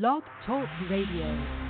Blog Talk Radio.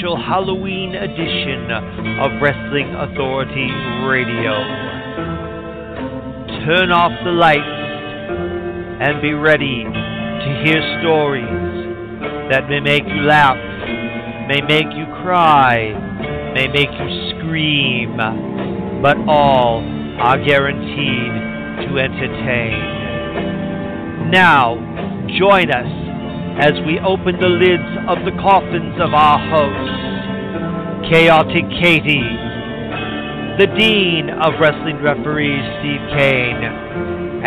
Special Halloween edition of Wrestling Authority Radio. Turn off the lights and be ready to hear stories that may make you laugh, may make you cry, may make you scream, but all are guaranteed to to entertain. Now, join us as we open the lids of the coffins of our hosts, Chaotic Katie, the Dean of Wrestling Referees, Steve Kane,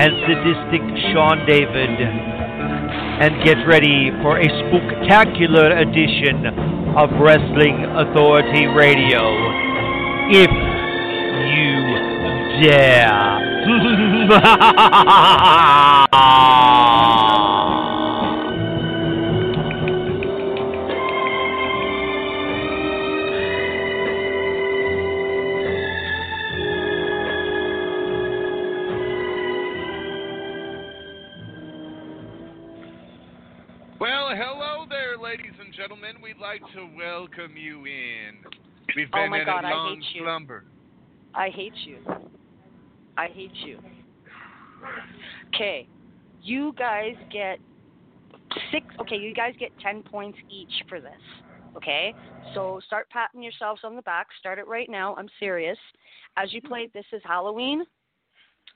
and Sadistic Sean David. And get ready for a spectacular edition of Wrestling Authority Radio. If you dare. to welcome you in. We've Oh been my in God, a I long hate you. slumber. I hate you. I hate you. Okay, you guys get six. Okay, you guys get ten points each for this. Okay, so start patting yourselves on the back. Start it right now. I'm serious. As you played This Is Halloween,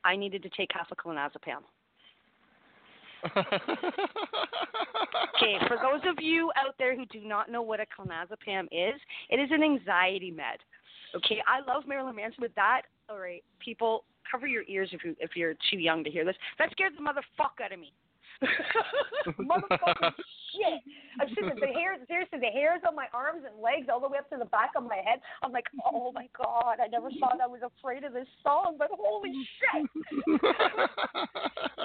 I needed to take half a clonazepam. Okay, for those of you out there who do not know what a clonazepam is, it is an anxiety med. Okay, I love Marilyn Manson, but that, all right, people, cover your ears if you if you're too young to hear this. That scared the motherfuck out of me. Motherfucking shit! I'm sitting the hairs, seriously, the hairs on my arms and legs, all the way up to the back of my head. I'm like, oh my god, I never thought I was afraid of this song, but holy shit!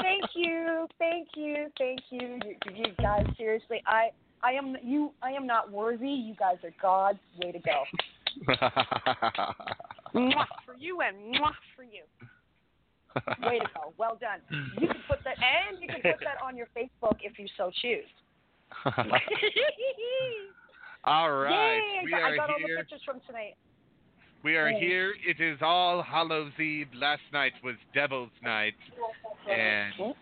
thank you, thank you, thank you, you, you guys. Seriously, I, I am you. I am not worthy. You guys are God's way to go. Mwah for you and mwah for you. Way to go. Well done. You can put that, and you can put that on your Facebook if you so choose. All right, Yay! we I are got all the here. pictures from tonight. We are Yay. here. It is All Hallows Eve. Last night was Devil's Night, and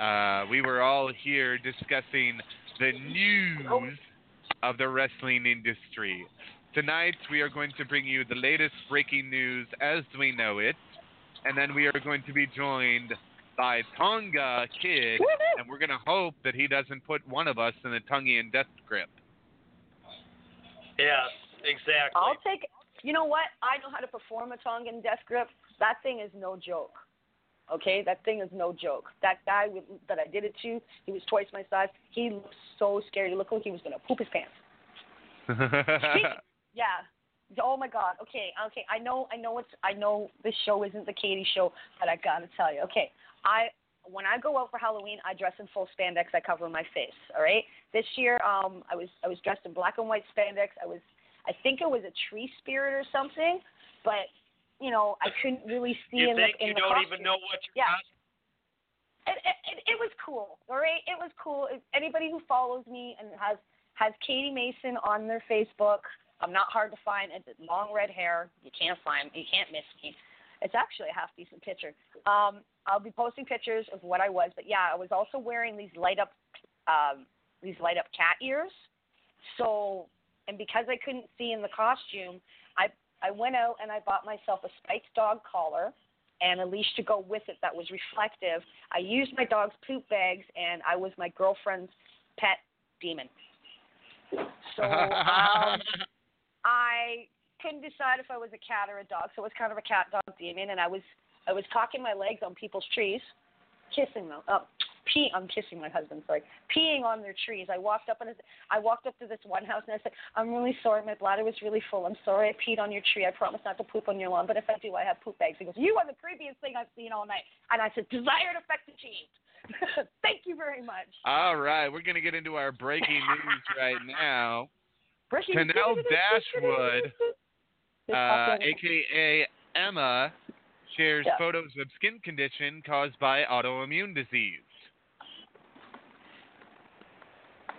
uh, we were all here discussing the news of the wrestling industry. Tonight, we are going to bring you the latest breaking news as we know it, and then we are going to be joined by Tonga Kid, and we're going to hope that he doesn't put one of us in the Tongian death grip. Yes, exactly. I'll take. You know what? I know how to perform a Tongan death grip. That thing is no joke. Okay, that thing is no joke. That guy with, that I did it to, he was twice my size. He looked so scared. He looked like he was gonna poop his pants. Yeah. Oh my God. Okay. Okay. I know. I know it's. I know this show isn't the Katie show, but I gotta tell you. Okay. I when I go out for Halloween, I dress in full spandex. I cover my face. All right. This year, um, I was I was dressed in black and white spandex. I was. I think it was a tree spirit or something, but you know I couldn't really see you in think the in you the don't costume. even know what you're Yeah. it, it, it, it was cool. All right, it was cool. If anybody who follows me and has has Katie Mason on their Facebook, I'm not hard to find. It's long red hair. You can't find. You can't miss me. It's actually a half decent picture. Um, I'll be posting pictures of what I was, but yeah, I was also wearing these light up, um, these light up cat ears. So, and because I couldn't see in the costume, I I went out and I bought myself a spiked dog collar and a leash to go with it that was reflective. I used my dog's poop bags, and I was my girlfriend's pet demon. So um, I couldn't decide if I was a cat or a dog, so it was kind of a cat dog demon, and I was I was cocking my legs on people's trees, kissing them. Oh, pee. I'm kissing my husband. Sorry, peeing on their trees. I walked up and I walked up to this one house and I said, "I'm really sorry. My bladder was really full. I'm sorry I peed on your tree. I promise not to poop on your lawn, but if I do, I have poop bags." He goes, "You are the creepiest thing I've seen all night." And I said, "Desired effect achieved." Thank you very much. All right, we're going to get into our breaking news right now. Breaking- Tenille Dashwood, uh, aka Emma, shares Yeah. photos of skin condition caused by autoimmune disease.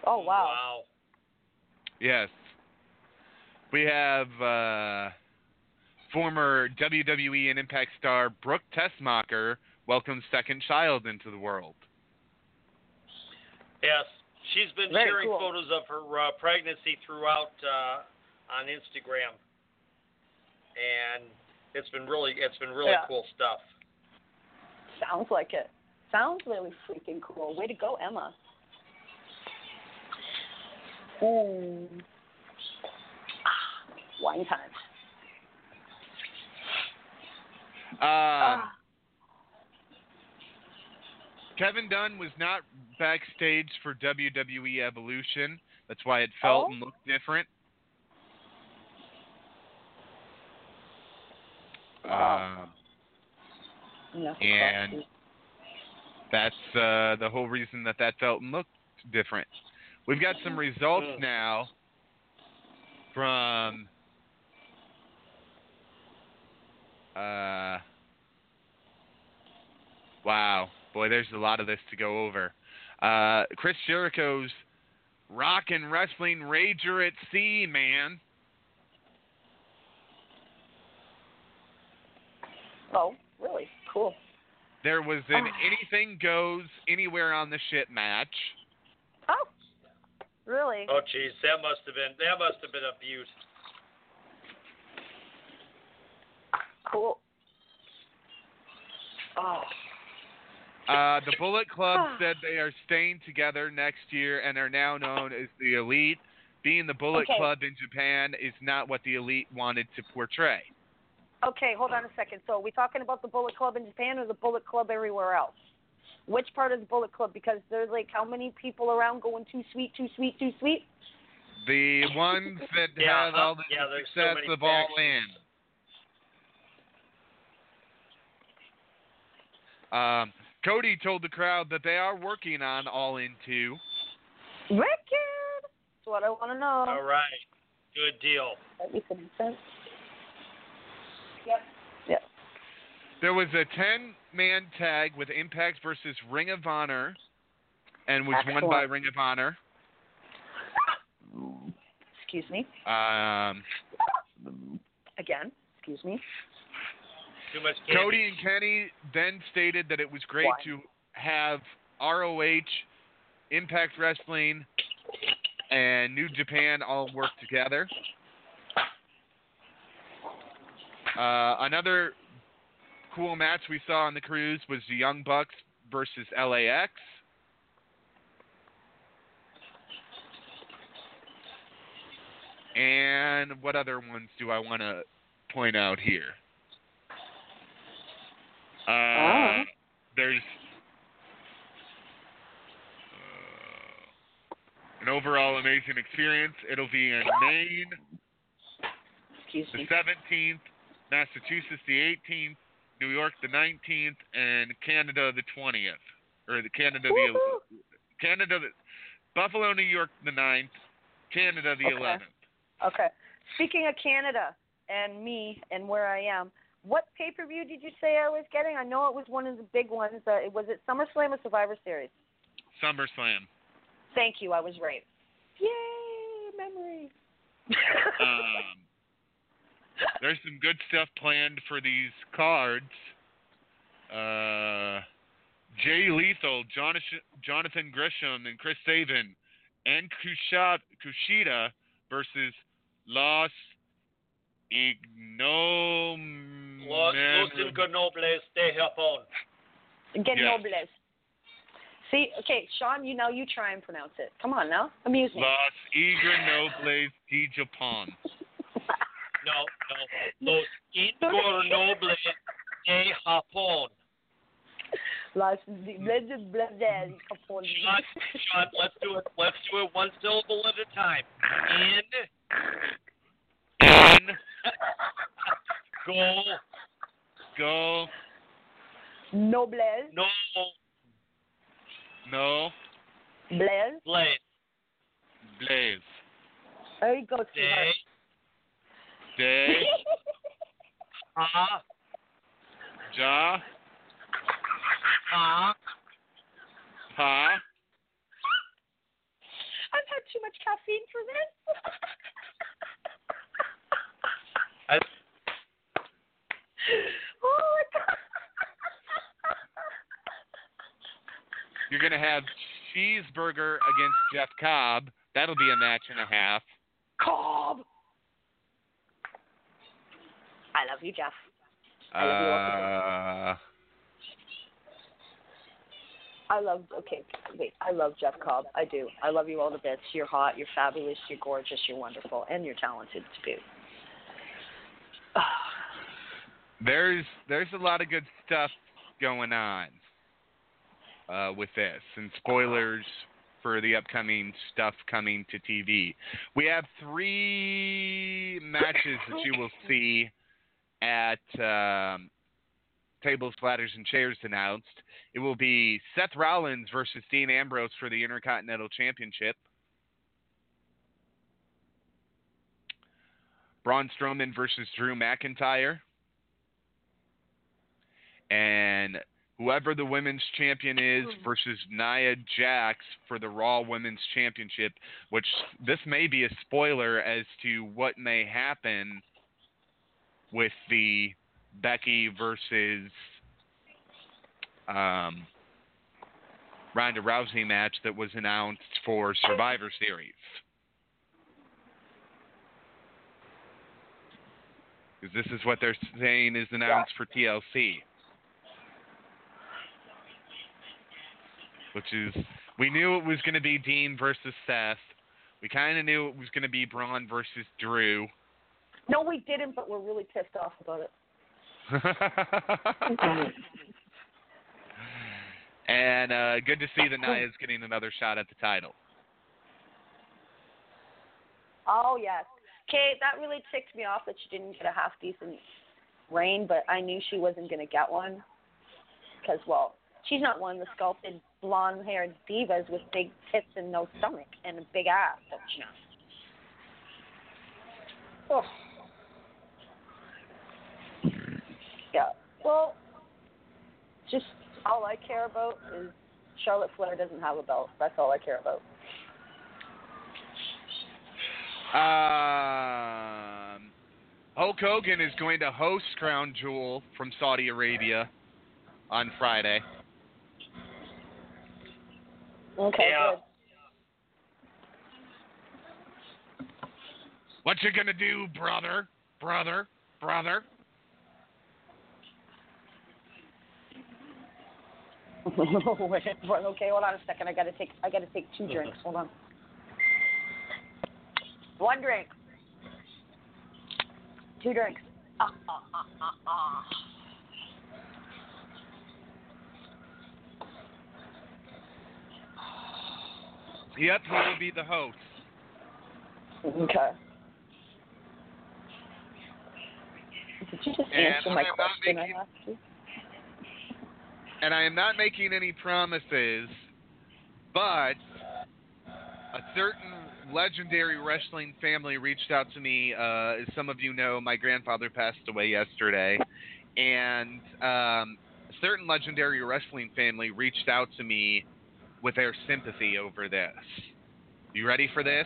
Oh wow. Wow. Yes. We have uh, former WWE and Impact star Brooke Tessmacher welcomes second child into the world. Yes, she's been Very sharing cool. photos of her uh, pregnancy throughout uh, on Instagram, and it's been really it's been really Yeah. cool stuff. Sounds like it. Sounds really freaking cool. Way to go, Emma. Ooh. Ah, wine time. Um, Ah. Kevin Dunn was not backstage for WWE Evolution. That's why it felt Oh? and looked different. Wow. No, and that's uh, the whole reason that that felt and looked different. We've got some results Mm. now from uh wow boy there's a lot of this to go over uh chris jericho's rock and wrestling rager at sea man Oh, really? Cool. there was an Ah. anything goes anywhere on the ship match Oh, really? Oh, jeez, that must have been that must have been abuse. Cool. Oh, Uh, the Bullet Club said they are staying together next year and are now known as the Elite. Being the Bullet Okay. Club in Japan is not what the Elite wanted to portray. okay. Hold on a second. So, are we talking about the Bullet Club in Japan or the Bullet Club everywhere else? Which part of the Bullet Club? Because there's like how many people around going too sweet, too sweet, too sweet? The ones that Yeah, had all the yeah, there's so success many of All factions. In. Um, Cody told the crowd that they are working on All In 2. Wicked. That's what I want to know. All right, good deal. That makes any sense. Yep. Yep. There was a 10 man tag with Impact versus Ring of Honor and was won by Ring of Honor. Excuse me. Um, Again. Excuse me. Too much candy. Cody and Kenny then stated that it was great Why? to have ROH, Impact Wrestling, and New Japan all work together. Uh, another cool match we saw on the cruise was the Young Bucks versus LAX. And what other ones do I want to point out here? Uh, Ah. There's uh, an overall amazing experience. It'll be in Maine Excuse the me. 17th, Massachusetts the 18th, New York the 19th, and Canada the 20th, or the Canada the Woohoo. Canada the, Buffalo, New York the 9th, Canada the Okay. 11th. Okay. Speaking of Canada and me and where I am, what pay per view did you say I was getting? I know it was one of the big ones. Uh, was it SummerSlam or Survivor Series? SummerSlam. Thank you. I was right. Yay, memory. Um, there's some good stuff planned for these cards. Uh, Jay Lethal, Jonathan, Jonathan Gresham, and Chris Sabin, and Kushida, Kushida versus Los Ignom. Los, los Ingonobles de Japón. Get Yes. nobles. See, okay, Sean, you know you try and pronounce it. Come on now, amuse me. Los Ignobles de Japón. No, no. Los Ingonobles de Japón. Las blended blended Sean, Sean, let's do it. Let's do it one syllable at a time. In, In, go, go, Nobles, no, no, blaze. blaze. blaze. There you go, sweetheart. De, ha, ja, ha. pa, I've had too much caffeine for this. I- oh my god. You're gonna have Cheeseburger against Jeff Cobb. That'll be a match and a half. Cobb. I love you, Jeff. I love you all Uh, I love. Okay, wait. I love Jeff Cobb. I do. I love you all to bits. You're hot. You're fabulous. You're gorgeous. You're wonderful, and you're talented to boot. There's there's a lot of good stuff going on uh, with this, and spoilers for the upcoming stuff coming to TV. We have three matches that you will see at um, tables, ladders, and chairs announced. It will be Seth Rollins versus Dean Ambrose for the Intercontinental Championship. Braun Strowman versus Drew McIntyre. And whoever the women's champion is versus Nia Jax for the Raw Women's Championship, which this may be a spoiler as to what may happen with the Becky versus um, Ronda Rousey match that was announced for Survivor Series. Because this is what they're saying is announced for TLC. Which is, we knew it was going to be Dean versus Seth. We kind of knew it was going to be Braun versus Drew. No, we didn't, but we're really pissed off about it. and uh, good to see that Nia's getting another shot at the title. Oh yes. Kate, that really ticked me off that she didn't get a half decent reign, but I knew she wasn't going to get one because, well, she's not one of the sculpted blonde-haired divas with big tits and no stomach and a big ass, don't you know? Oh. Yeah. Well, just all I care about is Charlotte Flair doesn't have a belt. That's all I care about. Um, Hulk Hogan is going to host Crown Jewel from Saudi Arabia on Friday. Okay, Yeah. good. What you gonna do, brother? Brother? Brother? Okay, hold on a second. I gotta take I gotta take two drinks. Hold on. One drink. Two drinks. Ah, ah, ah, Yep, he will be the host. Okay. Did you just And answer my question I asked you? And I am not making any promises, but a certain legendary wrestling family reached out to me. Uh, as some of you know, my grandfather passed away yesterday, and um, a certain legendary wrestling family reached out to me with their sympathy over this. You ready for this?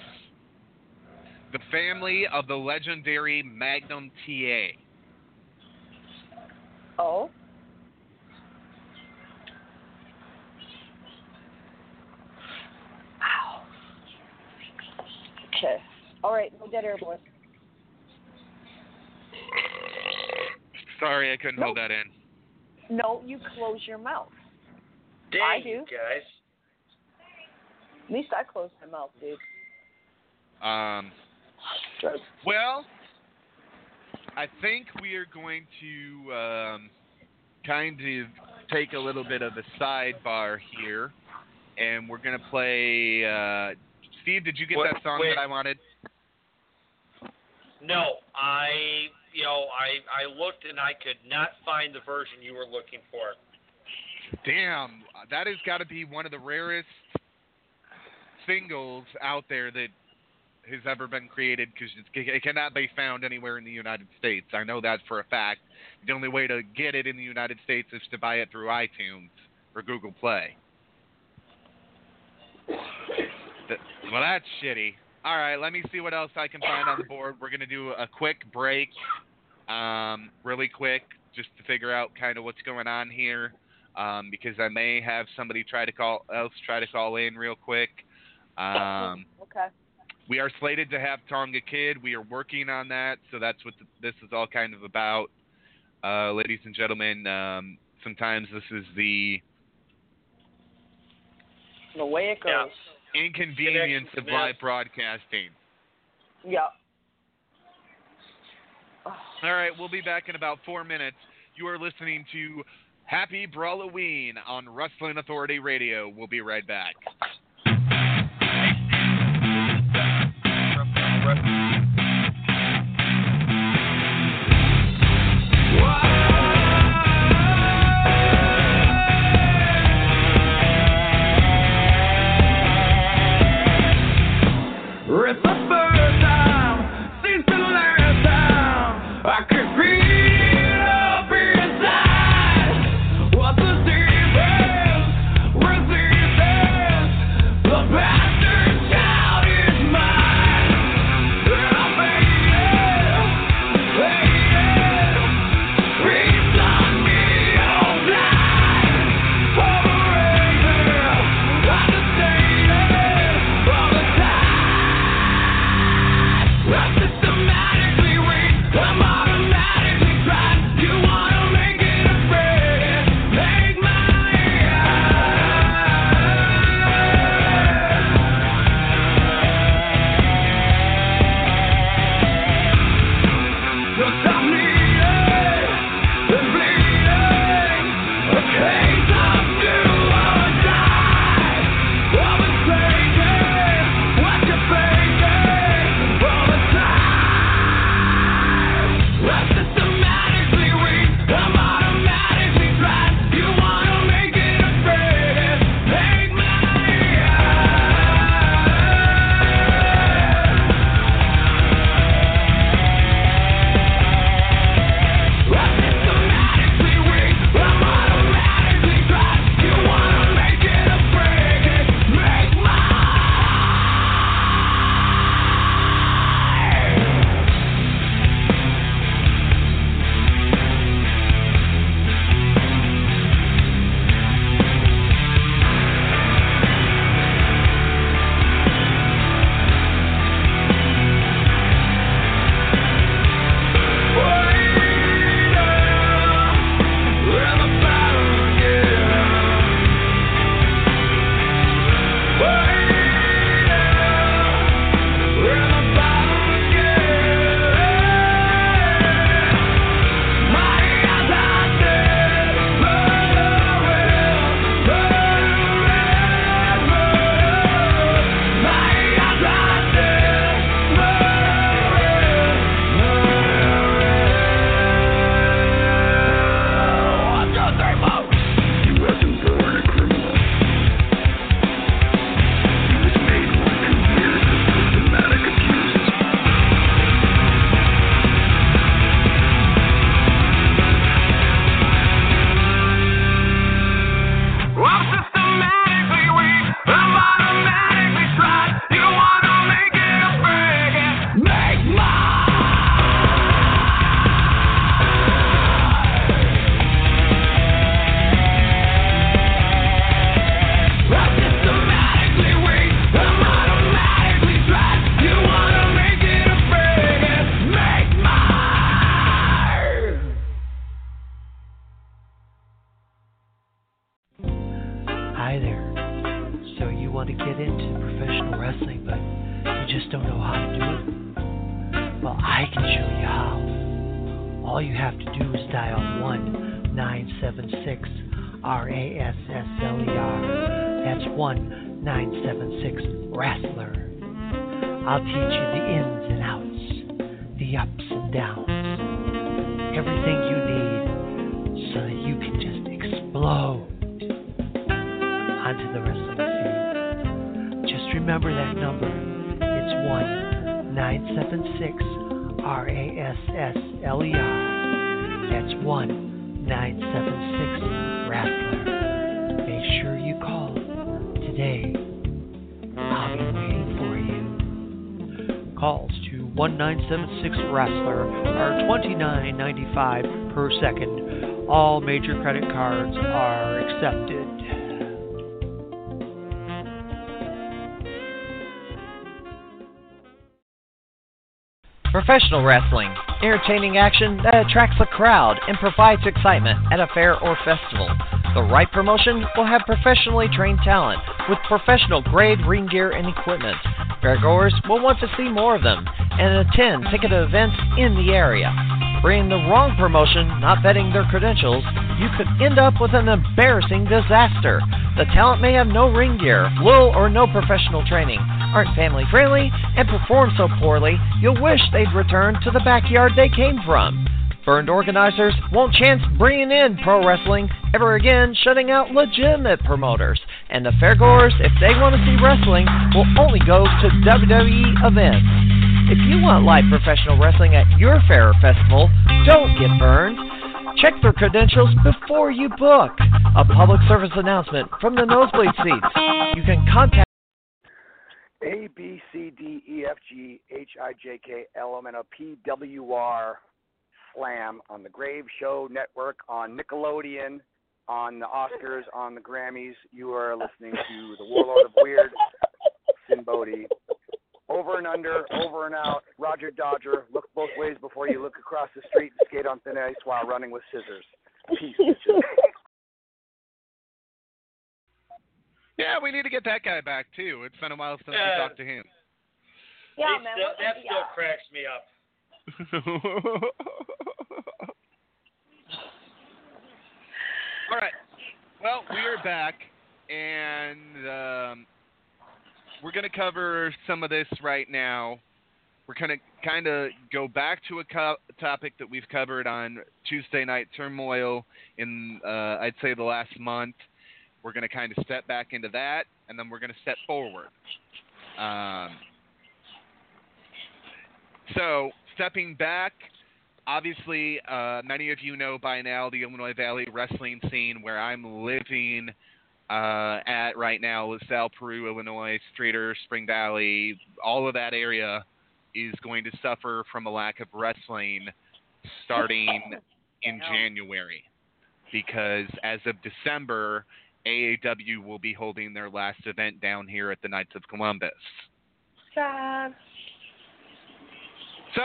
The family of the legendary Magnum TA. Oh. Ow. Okay. All right. No dead air, boys. Sorry, I couldn't hold that in. No, you close your mouth. Dang, I you do. guys. At least I closed my mouth, dude. Um, well, I think we are going to um, kind of take a little bit of a sidebar here, and we're going to play. Uh, Steve, did you get Wait, that song wait. that I wanted? No, I, you know, I, I looked and I could not find the version you were looking for. Damn, that has got to be one of the rarest singles out there that has ever been created because it cannot be found anywhere in the United States. I know that for a fact. The only way to get it in the United States is to buy it through iTunes or Google Play. Well, that's shitty. All right, let me see what else I can find on the board. We're going to do a quick break, um, really quick, just to figure out kind of what's going on here, um, because I may have somebody try to call else try to call in real quick. Um, Okay. we are slated to have Tonga Kid. We are working on that, so that's what th this is all kind of about, uh, ladies and gentlemen. Um, sometimes this is the The way it goes. Inconvenience of live broadcasting. Yeah. All right, we'll be back in about four minutes. You are listening to Happy Brawloween on Wrestling Authority Radio. We'll be right back. Hi explode onto the wrestling scene. Just remember that number. It's 1 976 RASSLER. That's 1 976 Wrestler. Make sure you call today. I'll be waiting for you. Calls to 1976 Wrestler are $29.95 per second. All major credit cards are accepted. Professional wrestling, entertaining action that attracts a crowd and provides excitement at a fair or festival. The right promotion will have professionally trained talent with professional grade ring gear and equipment. Fairgoers will want to see more of them and attend ticketed events in the area. Bringing the wrong promotion, not vetting their credentials, you could end up with an embarrassing disaster. The talent may have no ring gear, little or no professional training, aren't family friendly, and perform so poorly you'll wish they'd return to the backyard they came from. Burned organizers won't chance bringing in pro wrestling ever again, shutting out legitimate promoters. And the fairgoers, if they want to see wrestling, will only go to WWE events. If you want live professional wrestling at your fair festival, don't get burned. Check their credentials before you book. A public service announcement from the nosebleed seats. You can contact A B C D E F G H I J K L M N O P W R Slam on the Grave Show Network on Nickelodeon, on the Oscars, on the Grammys. You are listening to the Warlord of Weird, Sinn Bodhi. Over and under, over and out. Roger Dodger. Look both ways before you look across the street and skate on thin ice while running with scissors. Peace. Yeah, we need to get that guy back too. It's been a while since we talked to him. Yeah, man. still- that yeah. still cracks me up. All right. Well, we are back, and um, we're going to cover some of this right now. We're going to kind of go back to a co- topic that we've covered on Tuesday Night Turmoil in, uh, I'd say, the last month. We're going to kind of step back into that, and then we're going to step forward. Um, so, stepping back, obviously, uh, many of you know by now the Illinois Valley wrestling scene where I'm living uh, at right now, LaSalle, Peru, Illinois, Streator, Spring Valley, all of that area is going to suffer from a lack of wrestling starting in January. Because as of December, AAW will be holding their last event down here at the Knights of Columbus. Sad. So,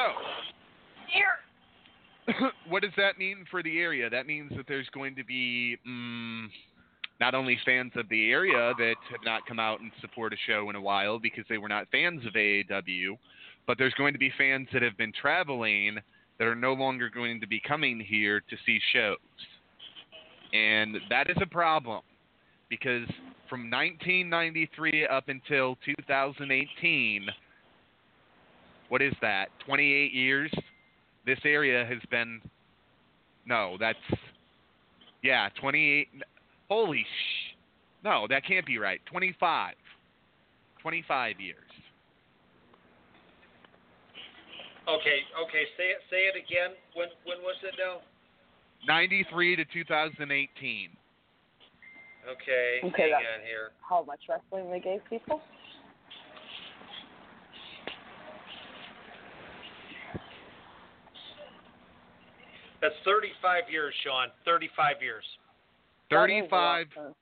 Here. what does that mean for the area? That means that there's going to be mm, not only fans of the area that have not come out and support a show in a while because they were not fans of AAW, but there's going to be fans that have been traveling that are no longer going to be coming here to see shows. And that is a problem because from 1993 up until 2018, what is that? 28 years? This area has been. No, that's. Yeah, 28. Holy sh. No, that can't be right. 25. 25 years. Okay, okay, say it say it again. When when was it now? 93 to 2018. Okay, Okay, hang on here. How much wrestling they gave people? That's 35 years, Sean. 35 years. 35. That is a lot.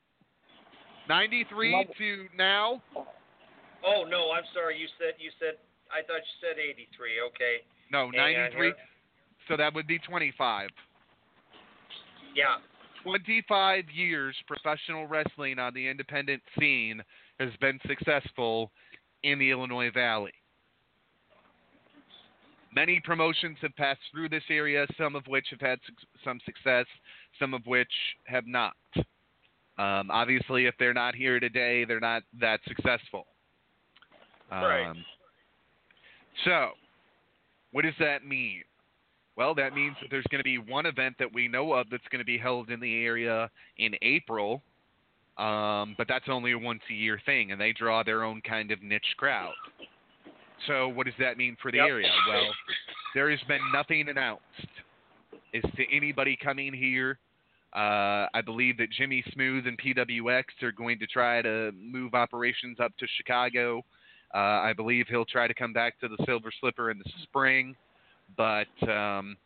93 to now? Oh no, I'm sorry. You said you said I thought you said 83. Okay. No, Hang uh, 93. So that would be 25. Yeah. 25 years professional wrestling on the independent scene has been successful in the Illinois Valley. Many promotions have passed through this area, some of which have had suc- some success, some of which have not. Um, obviously, if they're not here today, they're not that successful. Right. Um, so, what does that mean? Well, that means that there's going to be one event that we know of that's going to be held in the area in April, um, but that's only a once a year thing, and they draw their own kind of niche crowd. So, what does that mean for the Yep. area? Well, there has been nothing announced as to anybody coming here. Uh, I believe that Jimmy Smooth and PWX are going to try to move operations up to Chicago. Uh, I believe he'll try to come back to the Silver Slipper in the spring, but um,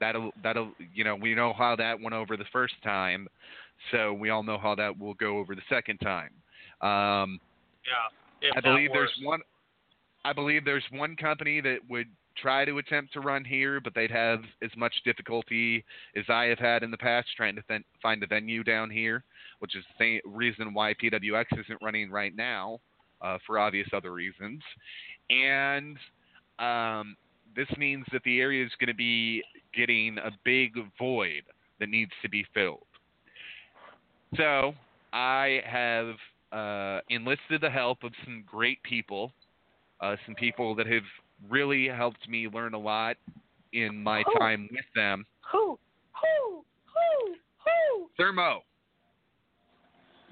that'll that'll you know we know how that went over the first time, so we all know how that will go over the second time. Um, Yeah. If I believe there's one. I believe there's one company that would try to attempt to run here, but they'd have as much difficulty as I have had in the past trying to th- find a venue down here, which is the reason why PWX isn't running right now, uh, for obvious other reasons. And um, this means that the area is going to be getting a big void that needs to be filled. So I have uh, enlisted the help of some great people, uh, some people that have really helped me learn a lot in my Who? time with them. Who? Who? Who? Who? Sir Mo.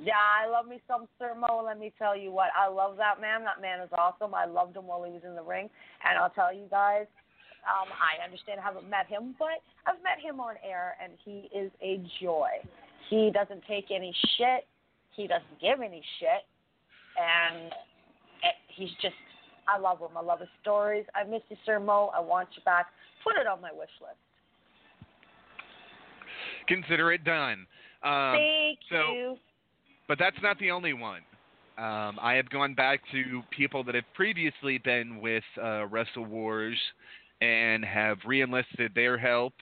Yeah, I love me some Sir Mo. Let me tell you what, I love that man. That man is awesome. I loved him while he was in the ring, and I'll tell you guys, um, I understand I haven't met him, but I've met him on air, and he is a joy. He doesn't take any shit. He doesn't give any shit, and it, he's just. I love him. I love his stories. I miss you, Sir Mo. I want you back. Put it on my wish list. Consider it done. Um, Thank so- you. but that's not the only one. Um, I have gone back to people that have previously been with uh, Wrestle Wars and have re-enlisted their help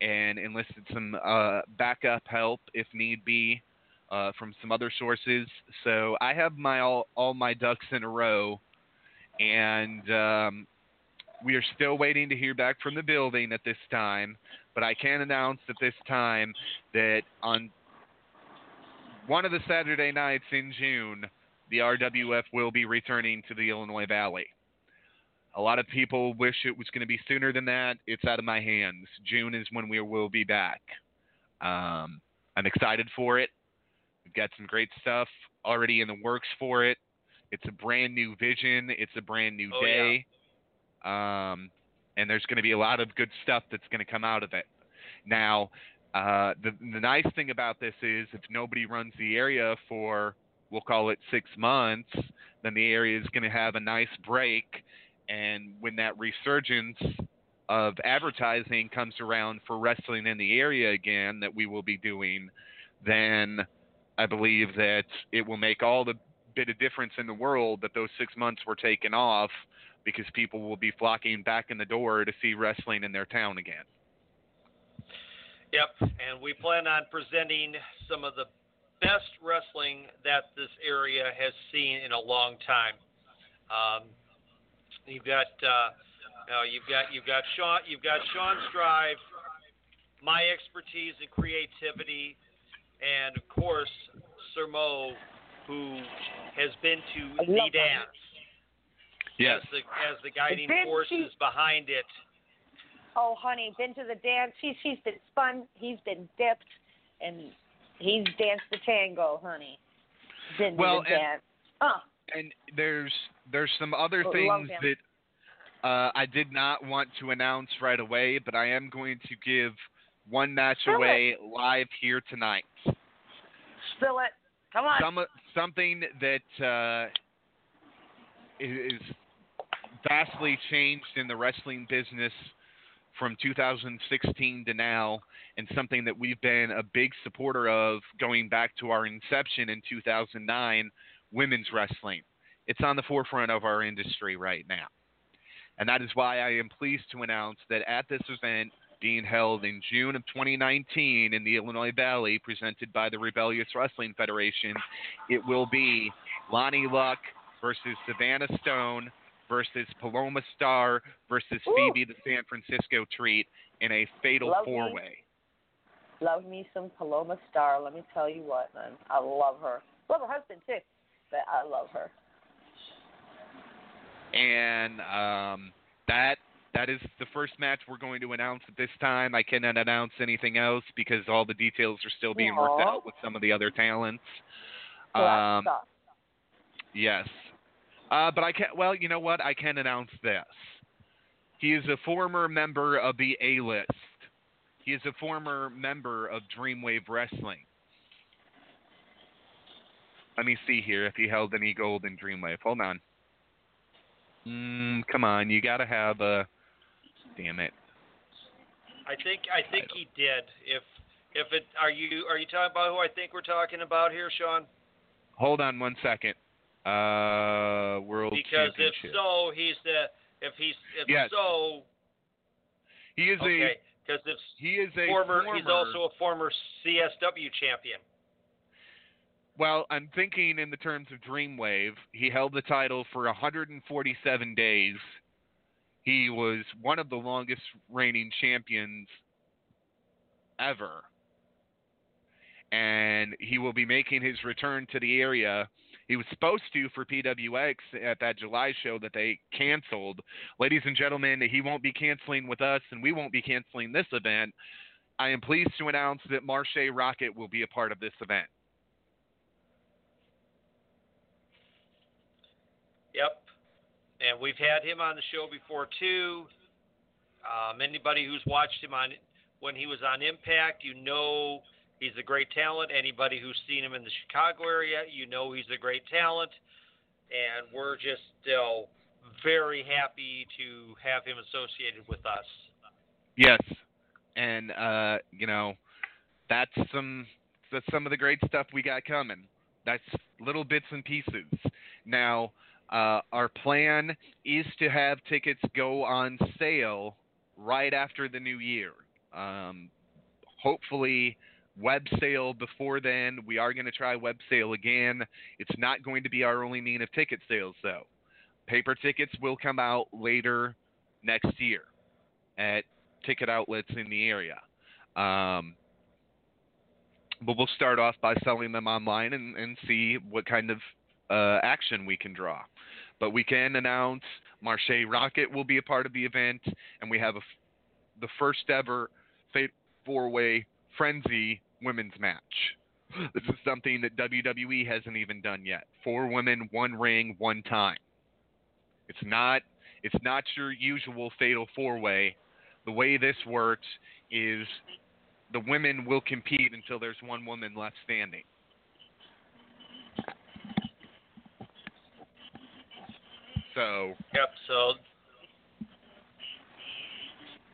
and enlisted some uh, backup help if need be uh, from some other sources. So I have my all, all my ducks in a row, and um, we are still waiting to hear back from the building at this time. But I can announce at this time that on one of the Saturday nights in June, the RWF will be returning to the Illinois Valley. A lot of people wish it was going to be sooner than that. It's out of my hands. June is when we will be back. Um, I'm excited for it. We've got some great stuff already in the works for it. It's a brand new vision. It's a brand new Oh, day. Um, and there's going to be a lot of good stuff that's going to come out of it. Now, uh, the the nice thing about this is if nobody runs the area for we'll call it six months, then the area is going to have a nice break, and when that resurgence of advertising comes around for wrestling in the area again that we will be doing, then I believe that it will make all the bit of difference in the world that those six months were taken off because people will be flocking back in the door to see wrestling in their town again. Yep, and we plan on presenting some of the best wrestling that this area has seen in a long time. Um, you've got, uh, you know, you've got, you've got Sean, you've got Sean Strive, my expertise and creativity, and of course Sir Mo, who has been to the dance Yes. as the as the guiding Been to- forces behind it. Oh, honey, been to the dance. He's he's been spun. He's been dipped, and he's danced the tango, honey. Been to Well, the and- dance. Uh, and there's there's some other Love things that uh, I did not want to announce right away, but I am going to give one match Spill it. away live here tonight. spill it. Come on. Some something that uh, is vastly changed in the wrestling business from 2016 to now, and something that we've been a big supporter of going back to our inception in 2009, women's wrestling. It's on the forefront of our industry right now. And that is why I am pleased to announce that at this event being held in June of 2019 in the Illinois Valley, presented by the Rebellious Wrestling Federation, it will be Lonnie Luck versus Savannah Stone versus Paloma Star versus Ooh. Phoebe the San Francisco Treat in a fatal four way. Love me some Paloma Star. Let me tell you what, man. I love her. Love her husband too, but I love her. And um, that that is the first match we're going to announce at this time. I cannot announce anything else because all the details are still being worked out with some of the other talents. So Um. Yes. Uh, but I can't, well, you know what? I can announce this. He is a former member of the A list. He is a former member of Dreamwave Wrestling. Let me see here if he held any gold in Dreamwave. Hold on. Mm, come on, you gotta have a. Damn it. I think I think he did. If if it are you are you talking about who I think we're talking about here, Sean? Hold on one second. Uh, World Because if so, he's the if he's if Yes. so He is Okay, because it's a he is a former, former. He's also a former CSW champion. Well, I'm thinking in the terms of Dreamwave. He held the title for 147 days. He was one of the longest reigning champions ever. And he will be making his return to the area. He was supposed to for PWX at that July show that they canceled. Ladies and gentlemen, he won't be canceling with us, and we won't be canceling this event. I am pleased to announce that Marshe Rockett will be a part of this event. Yep. And we've had him on the show before too. Um, anybody who's watched him on when he was on Impact, you know he's a great talent. Anybody who's seen him in the Chicago area, you know he's a great talent. And we're just still very happy to have him associated with us. Yes, and uh, you know, that's some that's some of the great stuff we got coming. That's little bits and pieces. Now, uh, our plan is to have tickets go on sale right after the new year. Um, hopefully, web sale before then. We are going to try web sale again. It's not going to be our only mean of ticket sales, though. Paper tickets will come out later next year at ticket outlets in the area. Um, but we'll start off by selling them online and, and see what kind of uh, action we can draw. But we can announce Marshe Rockett will be a part of the event, and we have a, the first ever Fate Four Way Frenzy women's match. This is something that WWE hasn't even done yet. Four women, one ring, one time. It's not it's not your usual fatal four way. The way this works is the women will compete until there's one woman left standing. So Yep. So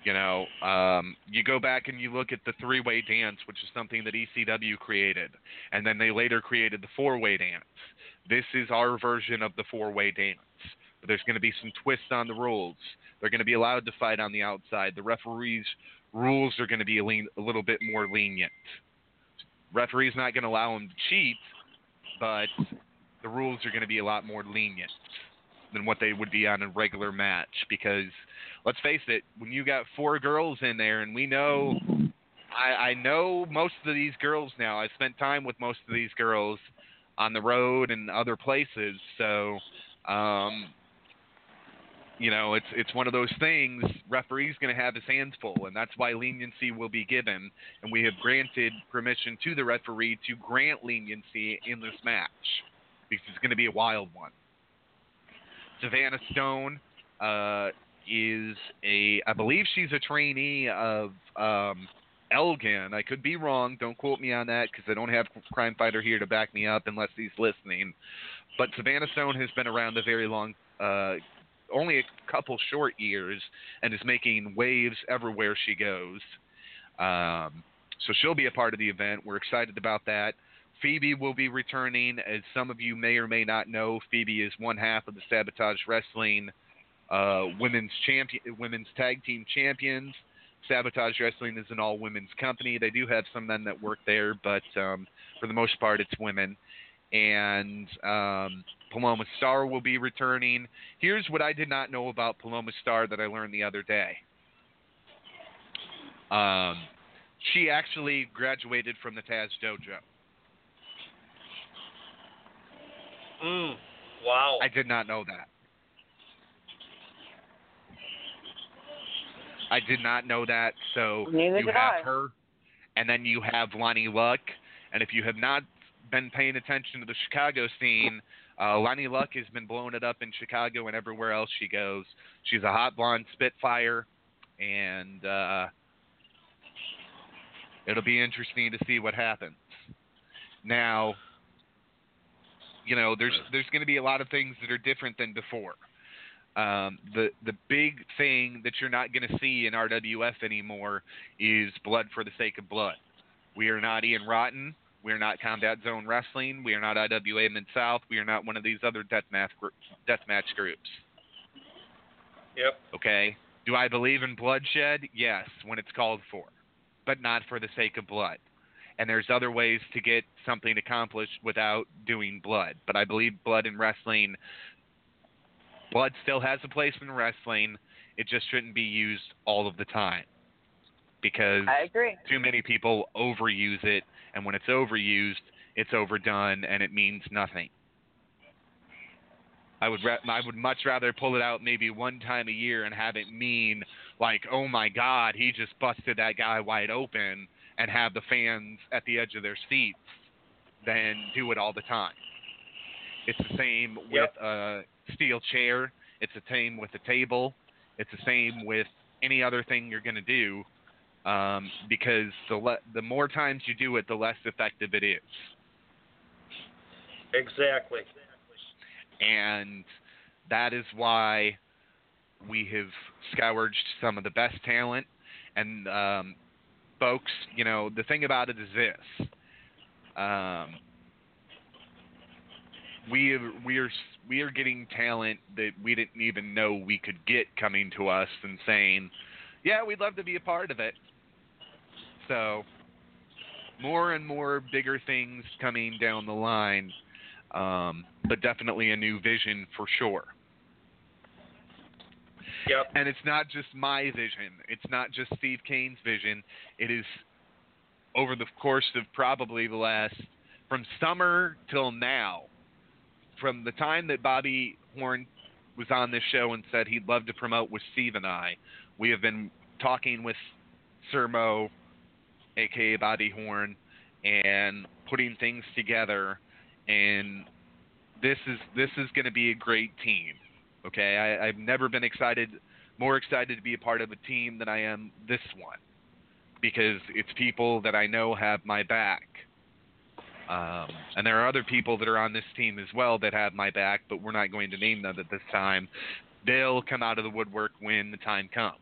you know, um, you go back and you look at the three-way dance, which is something that ECW created, and then they later created the four-way dance. This is our version of the four-way dance. But there's going to be some twists on the rules. They're going to be allowed to fight on the outside. The referees' rules are going to be a, lean, a little bit more lenient. Referee's not going to allow them to cheat, but the rules are going to be a lot more lenient than what they would be on a regular match because let's face it, when you got four girls in there and we know I, I know most of these girls now. I spent time with most of these girls on the road and other places, so um you know, it's it's one of those things. Referee's going to have his hands full, and that's why leniency will be given. And we have granted permission to the referee to grant leniency in this match because it's going to be a wild one. Savannah Stone uh, is a, I believe she's a trainee of um, Elgin. I could be wrong. Don't quote me on that because I don't have Crime Fighter here to back me up unless he's listening. But Savannah Stone has been around a very long, uh, only a couple short years, and is making waves everywhere she goes. Um, so she'll be a part of the event. We're excited about that. Phoebe will be returning. As some of you may or may not know, Phoebe is one half of the Sabotage Wrestling uh, women's champion, women's tag team champions. Sabotage Wrestling is an all women's company. They do have some men that work there, but um, for the most part, it's women. And um, Paloma Star will be returning. Here's what I did not know about Paloma Star that I learned the other day. Um, she actually graduated from the Taz Dojo. Mm, wow. I did not know that. I did not know that. So Neither you have I. her, and then you have Lonnie Luck. And if you have not been paying attention to the Chicago scene, uh, Lonnie Luck has been blowing it up in Chicago and everywhere else she goes. She's a hot blonde spitfire, and uh, it'll be interesting to see what happens. Now, you know, there's there's going to be a lot of things that are different than before. Um, the the big thing that you're not going to see in RWF anymore is blood for the sake of blood. We are not Ian Rotten. We are not Combat Zone Wrestling. We are not IWA Mid South. We are not one of these other deathmatch gr- deathmatch groups. Yep. Okay, Do I believe in bloodshed? Yes, when it's called for, but not for the sake of blood. And there's other ways to get something accomplished without doing blood. But I believe blood in wrestling, blood still has a place in wrestling. It just shouldn't be used all of the time because I agree. too many people overuse it, and when it's overused, it's overdone and it means nothing. I would ra- I would much rather pull it out maybe one time a year and have it mean like, oh my God, he just busted that guy wide open, and have the fans at the edge of their seats than do it all the time. It's the same with a steel chair. It's the same with a table. It's the same with any other thing you're going to do, um, because the le- the more times you do it, the less effective it is. Exactly. and that is why we have scourged some of the best talent. And um, folks, you know, the thing about it is this: um, we we are we are getting talent that we didn't even know we could get coming to us and saying, "Yeah, we'd love to be a part of it." So, more and more bigger things coming down the line um, but definitely a new vision for sure. Yep. And it's not just my vision. It's not just Steve Kane's vision. It is over the course of probably the last from summer till now, from the time that Bobby Horn was on this show and said he'd love to promote with Steve and I, we have been talking with Sir Mo, aka Bobby Horn, and putting things together and this is this is going to be a great team. Okay, I, I've never been excited, more excited to be a part of a team than I am this one, because it's people that I know have my back. Um, and there are other people that are on this team as well that have my back, but we're not going to name them at this time. They'll come out of the woodwork when the time comes.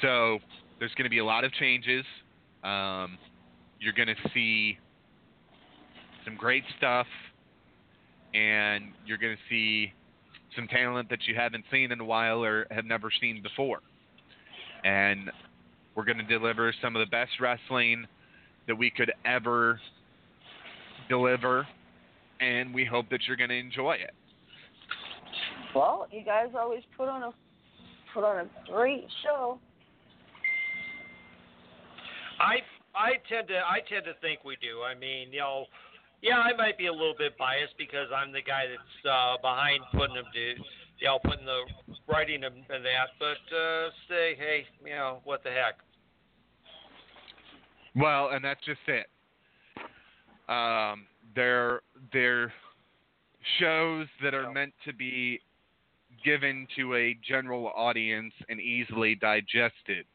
So there's going to be a lot of changes. Um, you're going to see some great stuff, and you're going to see some talent that you haven't seen in a while or have never seen before. And we're going to deliver some of the best wrestling that we could ever deliver, and we hope that you're going to enjoy it. Well, you guys always put on a put on a great show. I I tend to I tend to think we do. I mean, you know, yeah, I might be a little bit biased because I'm the guy that's uh, behind putting them to, you know, putting the writing and that. But uh, say, hey, you know, what the heck? Well, and that's just it. Um, they're they're shows that are meant to be given to a general audience and easily digested.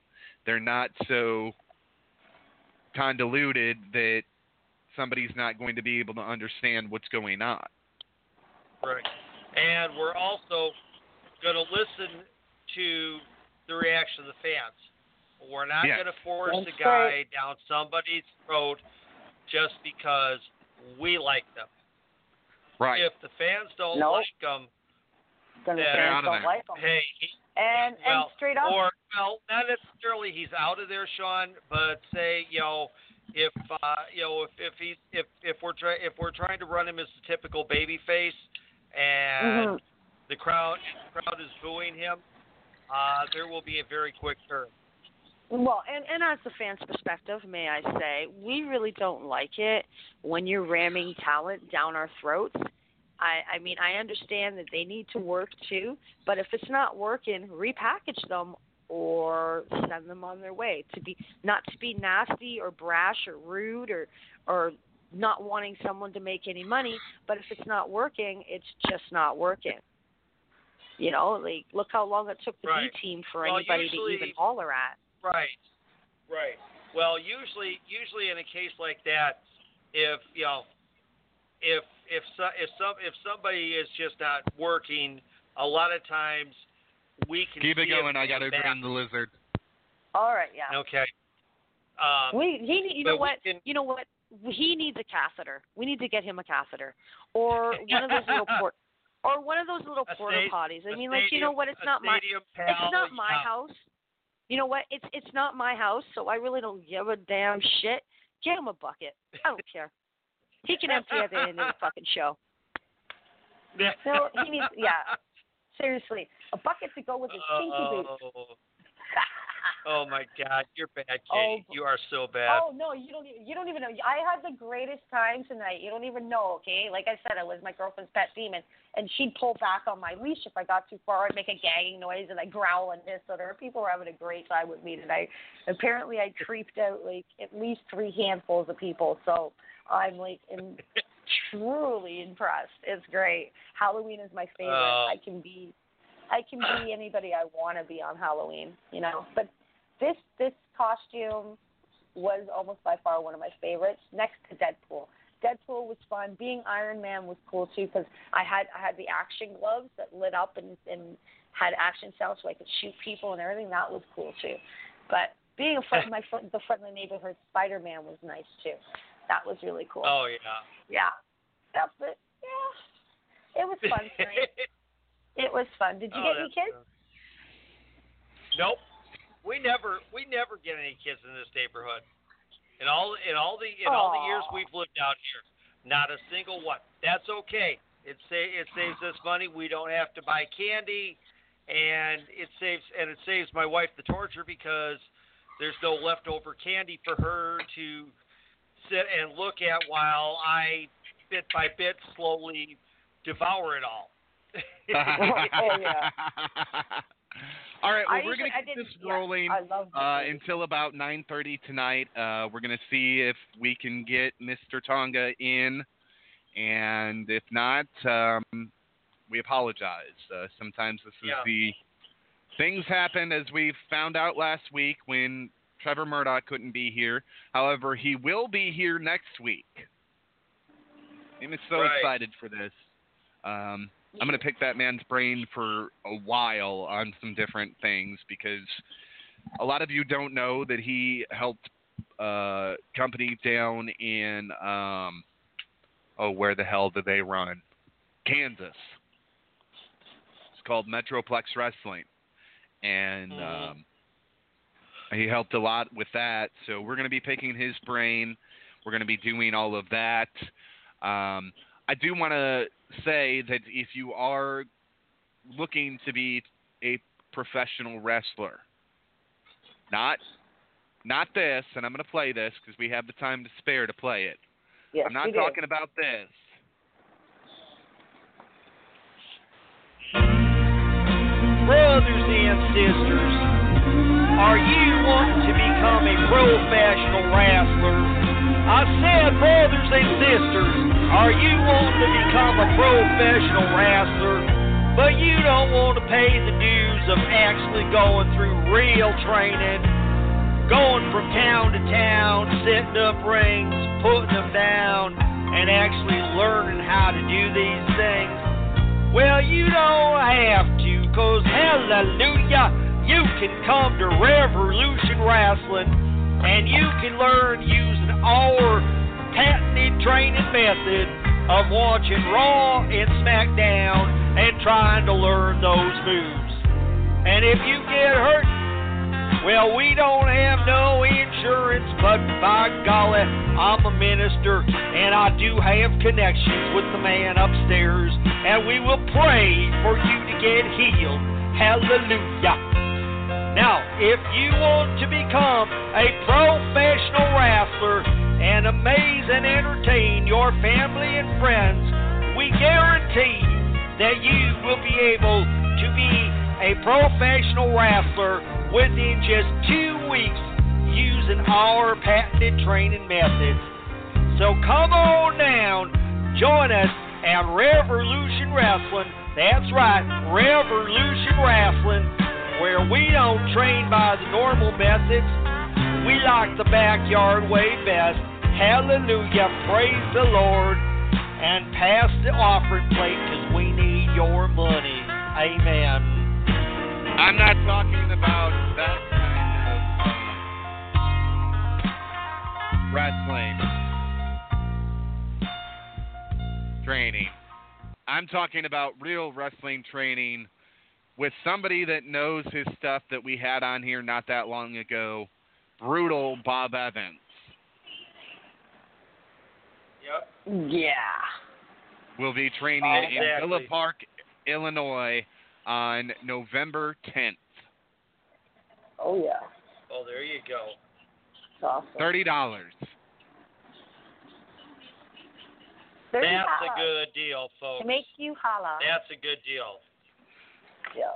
They're not so convoluted that somebody's not going to be able to understand what's going on. Right. And we're also going to listen to the reaction of the fans. We're not Yes. going to force That's a guy right. down somebody's throat just because we like them. Right. If the fans don't Nope. like them, Then the Yeah. fans Out of don't there. like them. hey, he, And and well, straight up, or well, not necessarily he's out of there, Sean, but say you know if uh, you know if if he if if we're try, if we're trying to run him as the typical baby face and Mhm. the crowd the crowd is booing him, uh, there will be a very quick turn. Well, and and as the fans' perspective, may I say, we really don't like it when you're ramming talent down our throats. I I mean, I understand that they need to work too, but if it's not working, repackage them or send them on their way. To be not to be nasty or brash or rude or or not wanting someone to make any money, but if it's not working, it's just not working. You know, like look how long it took the Right. B team for Well, anybody usually- to even holler at. Right. Right. Well, usually, usually in a case like that, if you know, if if so, if some if somebody is just not working, a lot of times we can Keep it going. I got to back. grin the lizard. All right, yeah. Okay. Um, We he need- you know what can- you know what he needs a catheter. We need to get him a catheter or one of those little port or one of those little A porta sta- potties. I mean, like you know what? It's not my stadium it's not my yeah. house. You know what? It's it's not my house, so I really don't give a damn shit. Get him a bucket. I don't care. He can empty at the end of the fucking show. No, he needs. Yeah, seriously, a bucket to go with his stinky boots. Oh. oh my God, you're bad, oh, Katie. Oh, you are so bad. Oh no, you don't. You don't even know. I had the greatest time tonight. You don't even know. Okay, like I said, I was my girlfriend's pet demon, and she'd pull back on my leash if I got too far. I'd make a gagging noise and I growl and hiss there her. People were having a great time with me tonight. Apparently, I creeped out like at least three handfuls of people. So I'm like in, truly impressed. It's great. Halloween is my favorite. Oh. I can be, I can be anybody I want to be on Halloween. You know, but this this costume was almost by far one of my favorites, next to Deadpool. Deadpool was fun. Being Iron Man was cool too because I had I had the action gloves that lit up and and had action sounds so I could shoot people and everything. That was cool too. But being a friend, my friend, the friendly neighborhood Spider Man was nice too. That was really cool. Oh yeah. Yeah, that's it. Yeah, it was fun it was fun. Did you Oh, get any kids? Nope. We never we never get any kids in this neighborhood. In all in all the in all the years we've lived out here, not a single one. That's okay. It sa- it saves us money. We don't have to buy candy, and it saves and it saves my wife the torture because there's no leftover candy for her to sit and look at while I bit by bit slowly devour it all. oh yeah. All right, well, I we're going to keep this rolling I love this uh, until about 9:30 tonight. Uh, we're going to see if we can get Mr. Tonga in, and if not, um, we apologize. Uh, sometimes this is Yeah. the things happen as we found out last week when Trevor Murdoch couldn't be here. However, he will be here next week. I'm so Right. excited for this. Um, I'm going to pick that man's brain for a while on some different things because a lot of you don't know that he helped uh, company down in um, oh where the hell do they run? Kansas. It's called Metro Pro Wrestling, and Mhm. um, he helped a lot with that. So we're going to be picking his brain. We're going to be doing all of that. Um, I do want to say that if you are looking to be a professional wrestler, not not this, and I'm going to play this because we have the time to spare to play it. Yes, I'm not we do. talking about this. Brothers and sisters, are you wanting to become a professional wrestler? I said, brothers and sisters, are you wanting to become a professional wrestler, but you don't want to pay the dues of actually going through real training, going from town to town, setting up rings, putting them down, and actually learning how to do these things? Well, you don't have to, cause hallelujah, you can come to Revolution Wrestling and you can learn using our patented training method of watching Raw and SmackDown and trying to learn those moves. And if you get hurt, well, we don't have no insurance, but by golly, I'm a minister and I do have connections with the man upstairs, and we will pray for you to get healed. Hallelujah. Now, if you want to become a professional wrestler and amaze and entertain your family and friends, we guarantee that you will be able to be a professional wrestler within just two weeks using our patented training methods. So come on down, join us at Revolution Wrestling. That's right, Revolution Wrestling, where we don't train by the normal methods. We like the backyard way best. Hallelujah, praise the Lord, and pass the offering plate because we need your money. Amen. I'm not talking about that kind of uh, wrestling training. I'm talking about real wrestling training with somebody that knows his stuff that we had on here not that long ago. Brutal Bob Evans Yep. Yeah. will be training Oh, in. Villa Park, Illinois on November 10th. Oh yeah. Oh, there you go. Awesome. Thirty dollars. Thirty That's a good deal, folks. To make you holla. That's a good deal. Yeah.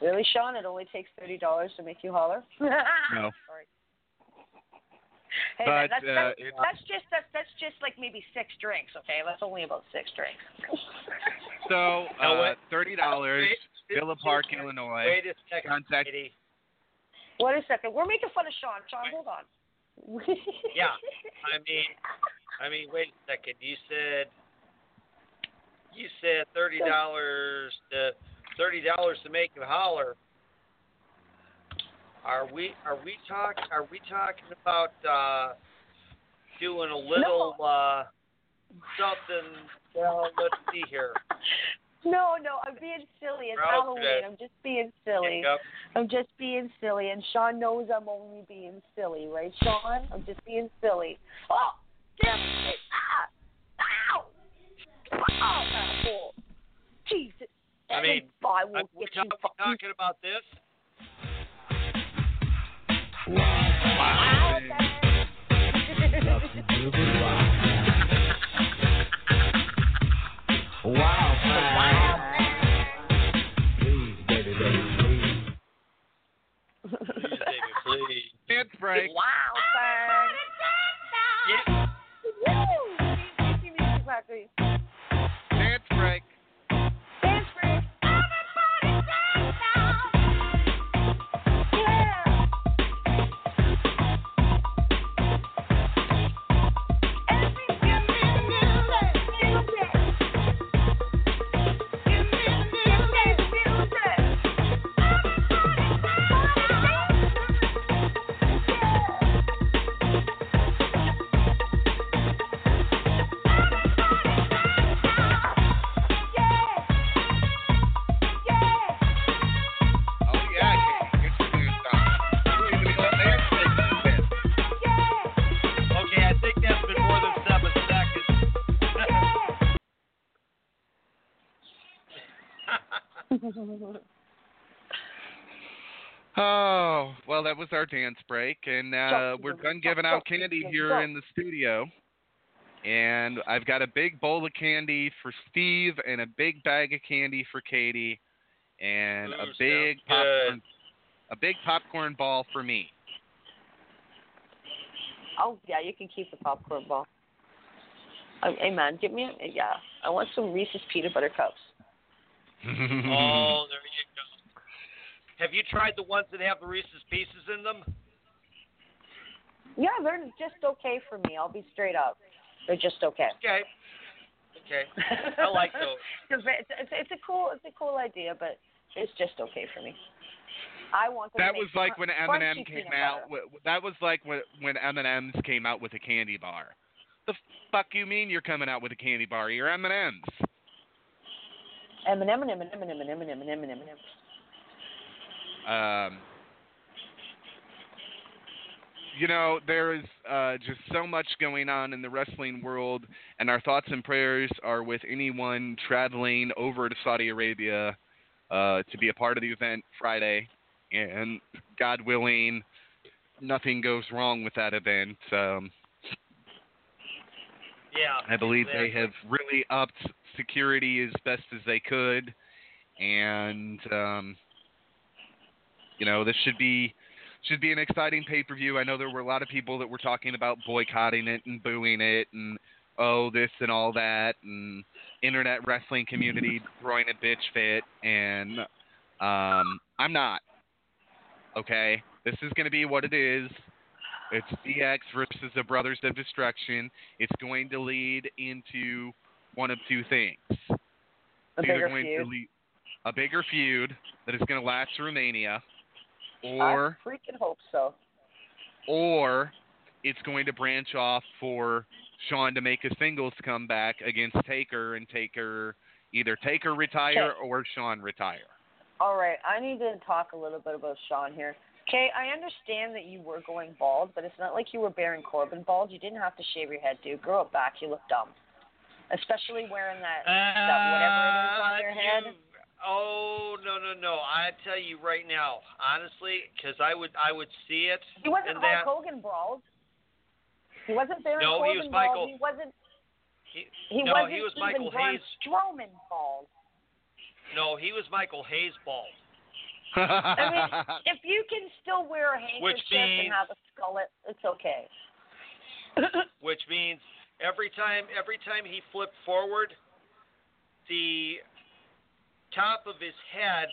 Really, Sean? It only takes thirty dollars to make you holler. No. Sorry. Hey, But, that's, uh, that's, it's- that's just that's, that's just like maybe six drinks. Okay, that's only about six drinks. So uh, thirty dollars, Villa Park, Illinois. Wait a second, Contact- Katie. Wait a second. We're making fun of Sean. Sean, hold on. Yeah. I mean, I mean, wait a second. You said you said thirty dollars to thirty dollars to make you holler. Are we are we talk are we talking about uh doing a little uh something well let's see here. No, no, I'm being silly. It's Okay. Halloween. I'm just being silly. Yep. I'm just being silly, and Sean knows I'm only being silly, right, Sean? I'm just being silly. Oh, damn it! Ah, ow, Jesus. I mean, I I, will we're get you. talk- fu- talking about this. Please, baby, please. Dance break. Wow, Yeah. Oh, well, that was our dance break, and uh, we're done giving out candy here in the studio. And I've got a big bowl of candy for Steve, and a big bag of candy for Katie, and a big sounds popcorn, a big popcorn ball for me. Oh yeah, you can keep the popcorn ball. Um, hey man, give me a yeah. I want some Reese's peanut butter cups. Oh, there you go. Have you tried the ones that have the Reese's Pieces in them? Yeah, they're just okay for me. I'll be straight up. They're just okay. Okay. Okay. I like those. It's, it's, it's a cool it's a cool idea, but it's just okay for me. I want them That was like when cr- Eminem crunchy came out. butter. That was like when when M&M's came out with a candy bar. The fuck you mean you're coming out with a candy bar? You're M&M's. Eminem, Eminem, Eminem, Eminem, Eminem, Eminem, Eminem. Um, you know, there is uh, just so much going on in the wrestling world, and our thoughts and prayers are with anyone traveling over to Saudi Arabia uh, to be a part of the event Friday. And God willing, nothing goes wrong with that event. Um, Yeah. I believe they have really upped security as best as they could, and um, you know this should be should be an exciting pay per view. I know there were a lot of people that were talking about boycotting it and booing it, and oh this and all that, and internet wrestling community throwing a bitch fit, and um, I'm not. Okay, this is going to be what it is. It's DX versus the Brothers of Destruction. It's going to lead into one of two things. A either bigger going feud. to lead a bigger feud that is going to last through Mania, I or freaking hope so. or it's going to branch off for Sean to make a singles comeback against Taker and Taker either Taker retire Okay. or Sean retire. All right, I need to talk a little bit about Sean here. Okay, I understand that you were going bald, but it's not like you were Baron Corbin bald. You didn't have to shave your head, dude. Grow it back. You look dumb, especially wearing that that whatever it is on your Uh, head. oh no no no! I tell you right now, honestly, because I would I would see it. He wasn't Hulk that, Hogan bald. He wasn't Baron No, he was bald. Michael- He wasn't. He, He no, wasn't he was Michael Braun Hayes. Strowman bald. No, he was Michael Hayes bald. I mean, if you can still wear a handkerchief means- and have a skullet, it's okay. which means every time every time he flipped forward, the top of his head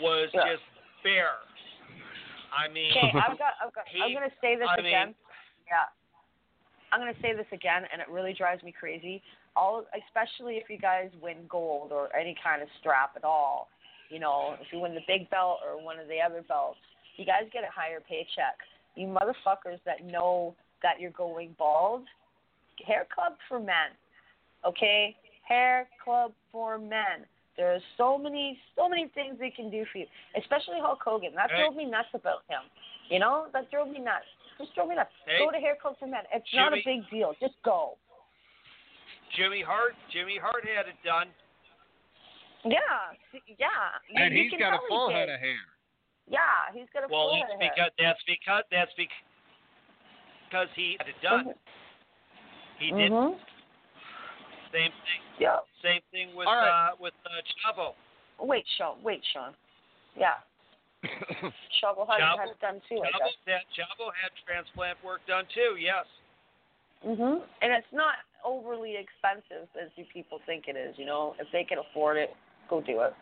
was Yeah. just bare. I mean, Okay, I've got, I've got, I'm going to say this I mean- again. yeah, I'm going to say this again, and it really drives me crazy. All, especially if you guys win gold or any kind of strap at all. You know, if you win the big belt or one of the other belts, you guys get a higher paycheck. You motherfuckers that know that you're going bald, hair club for men. Okay, hair club for men. There's so many, so many things they can do for you, especially Hulk Hogan. That Hey. drove me nuts about him. You know, that drove me nuts. Just drove me nuts. Hey. Go to hair club for men. It's not a big deal. Just go. Jimmy Hart Jimmy Hart had it done. Yeah, yeah. You- and you he's can got a tell he full head of hair. Yeah, he's got a Well, full that's head of hair. because that's because that's because because he had it done. Mm-hmm. He did Mhm. same thing. Yeah. Same thing with All right. uh, with uh, Chavo. Wait, Sean. Wait, Sean. Yeah, Chavo had, Chavo- had it done too. I Chavo guess. had Chavo had transplant work done too. Yes. Mhm. And it's not overly expensive as you people think it is. You know, if they can afford it, go do it.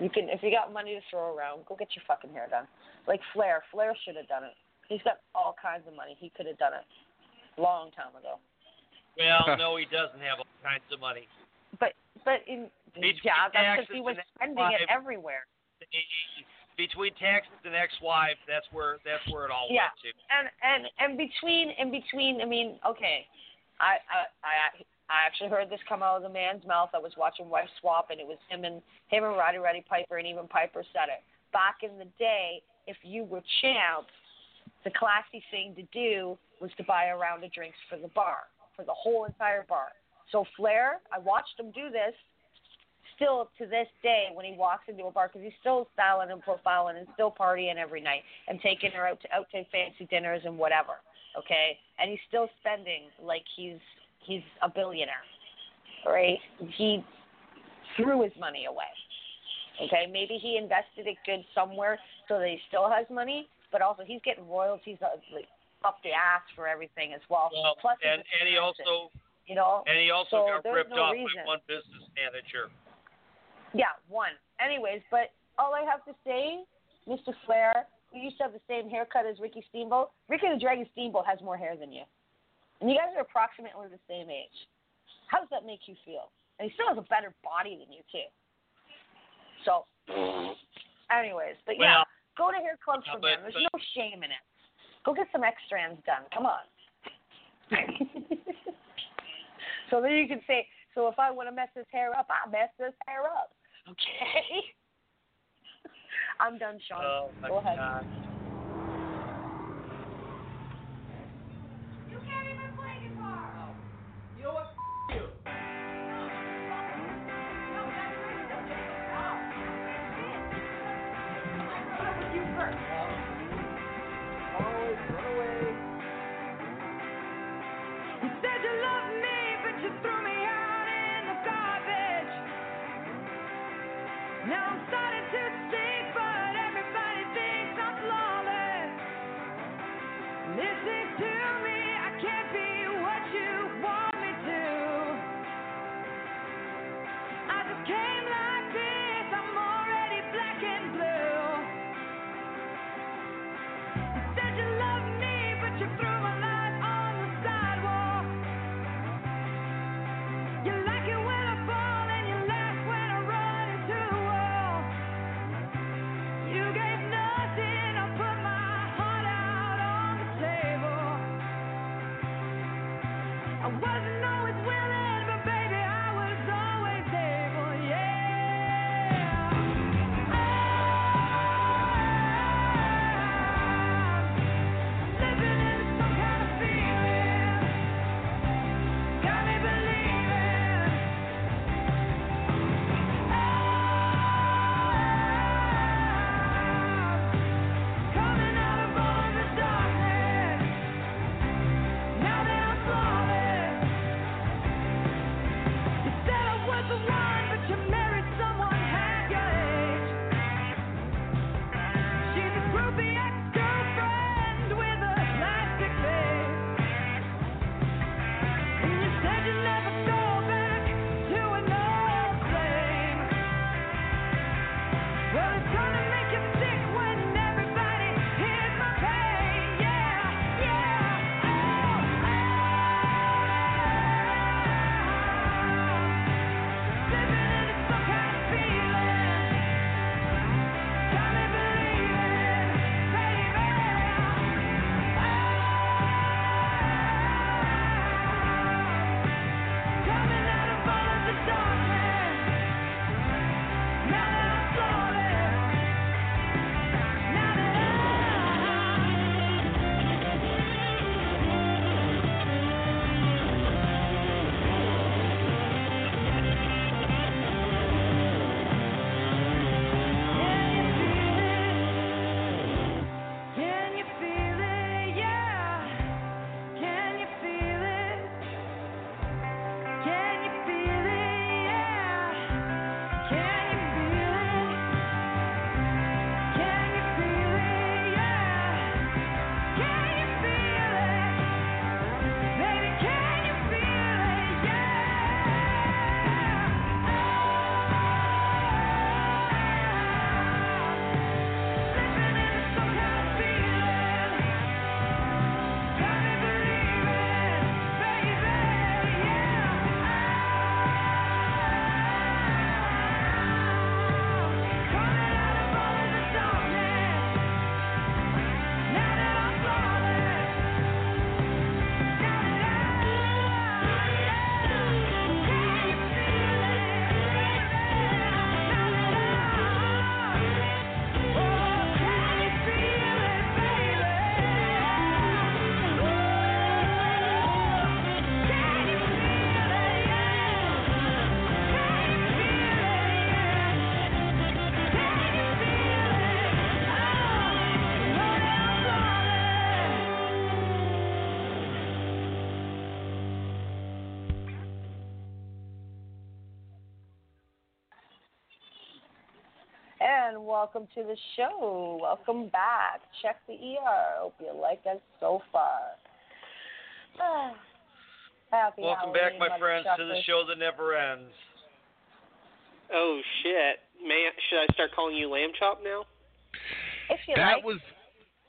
You can, if you got money to throw around, go get your fucking hair done. Like Flair, Flair should have done it. He's got all kinds of money. He could have done it long time ago. Well, no, he doesn't have all kinds of money. But but in Between yeah, that's because he was and spending it ex-wife- everywhere. Between taxes and ex-wife, that's where that's where it all Yeah. went to. and and and between in between i mean okay I, I i i actually heard this come out of the man's mouth i was watching wife swap and it was him and him and roddy roddy piper and even piper said it back in the day if you were champ the classy thing to do was to buy a round of drinks for the bar for the whole entire bar so flair i watched him do this still to this day when he walks into a bar because he's still styling and profiling and still partying every night and taking her out to out to fancy dinners and whatever. Okay, and he's still spending like he's he's a billionaire. Right? He threw his money away. Okay, maybe he invested it good somewhere so that he still has money, but also he's getting royalties uh, up, the ass for everything as well. Well, and and he also you know, and he also so got ripped no off reason. by one business manager. Yeah, one. Anyways, but all I have to say, Mr. Flair, who used to have the same haircut as Ricky Steamboat, Ricky the Dragon Steamboat has more hair than you. And you guys are approximately the same age. How does that make you feel? And he still has a better body than you, too. So, anyways, but yeah, Well, go to hair clubs for but- men. There's but- no shame in it. Go get some X strands done. Come on. so then you can say, so if I want to mess this hair up, I mess this hair up. Okay. I'm done, Sean. Oh Go ahead. God. Listen to me, I can't be and welcome to the show. Welcome back. Check the ER. Hope you like us so far. Happy Welcome back, my friends, to the show that never ends. Oh shit! May I, should I start calling you Lamb Chop now? If you that like, was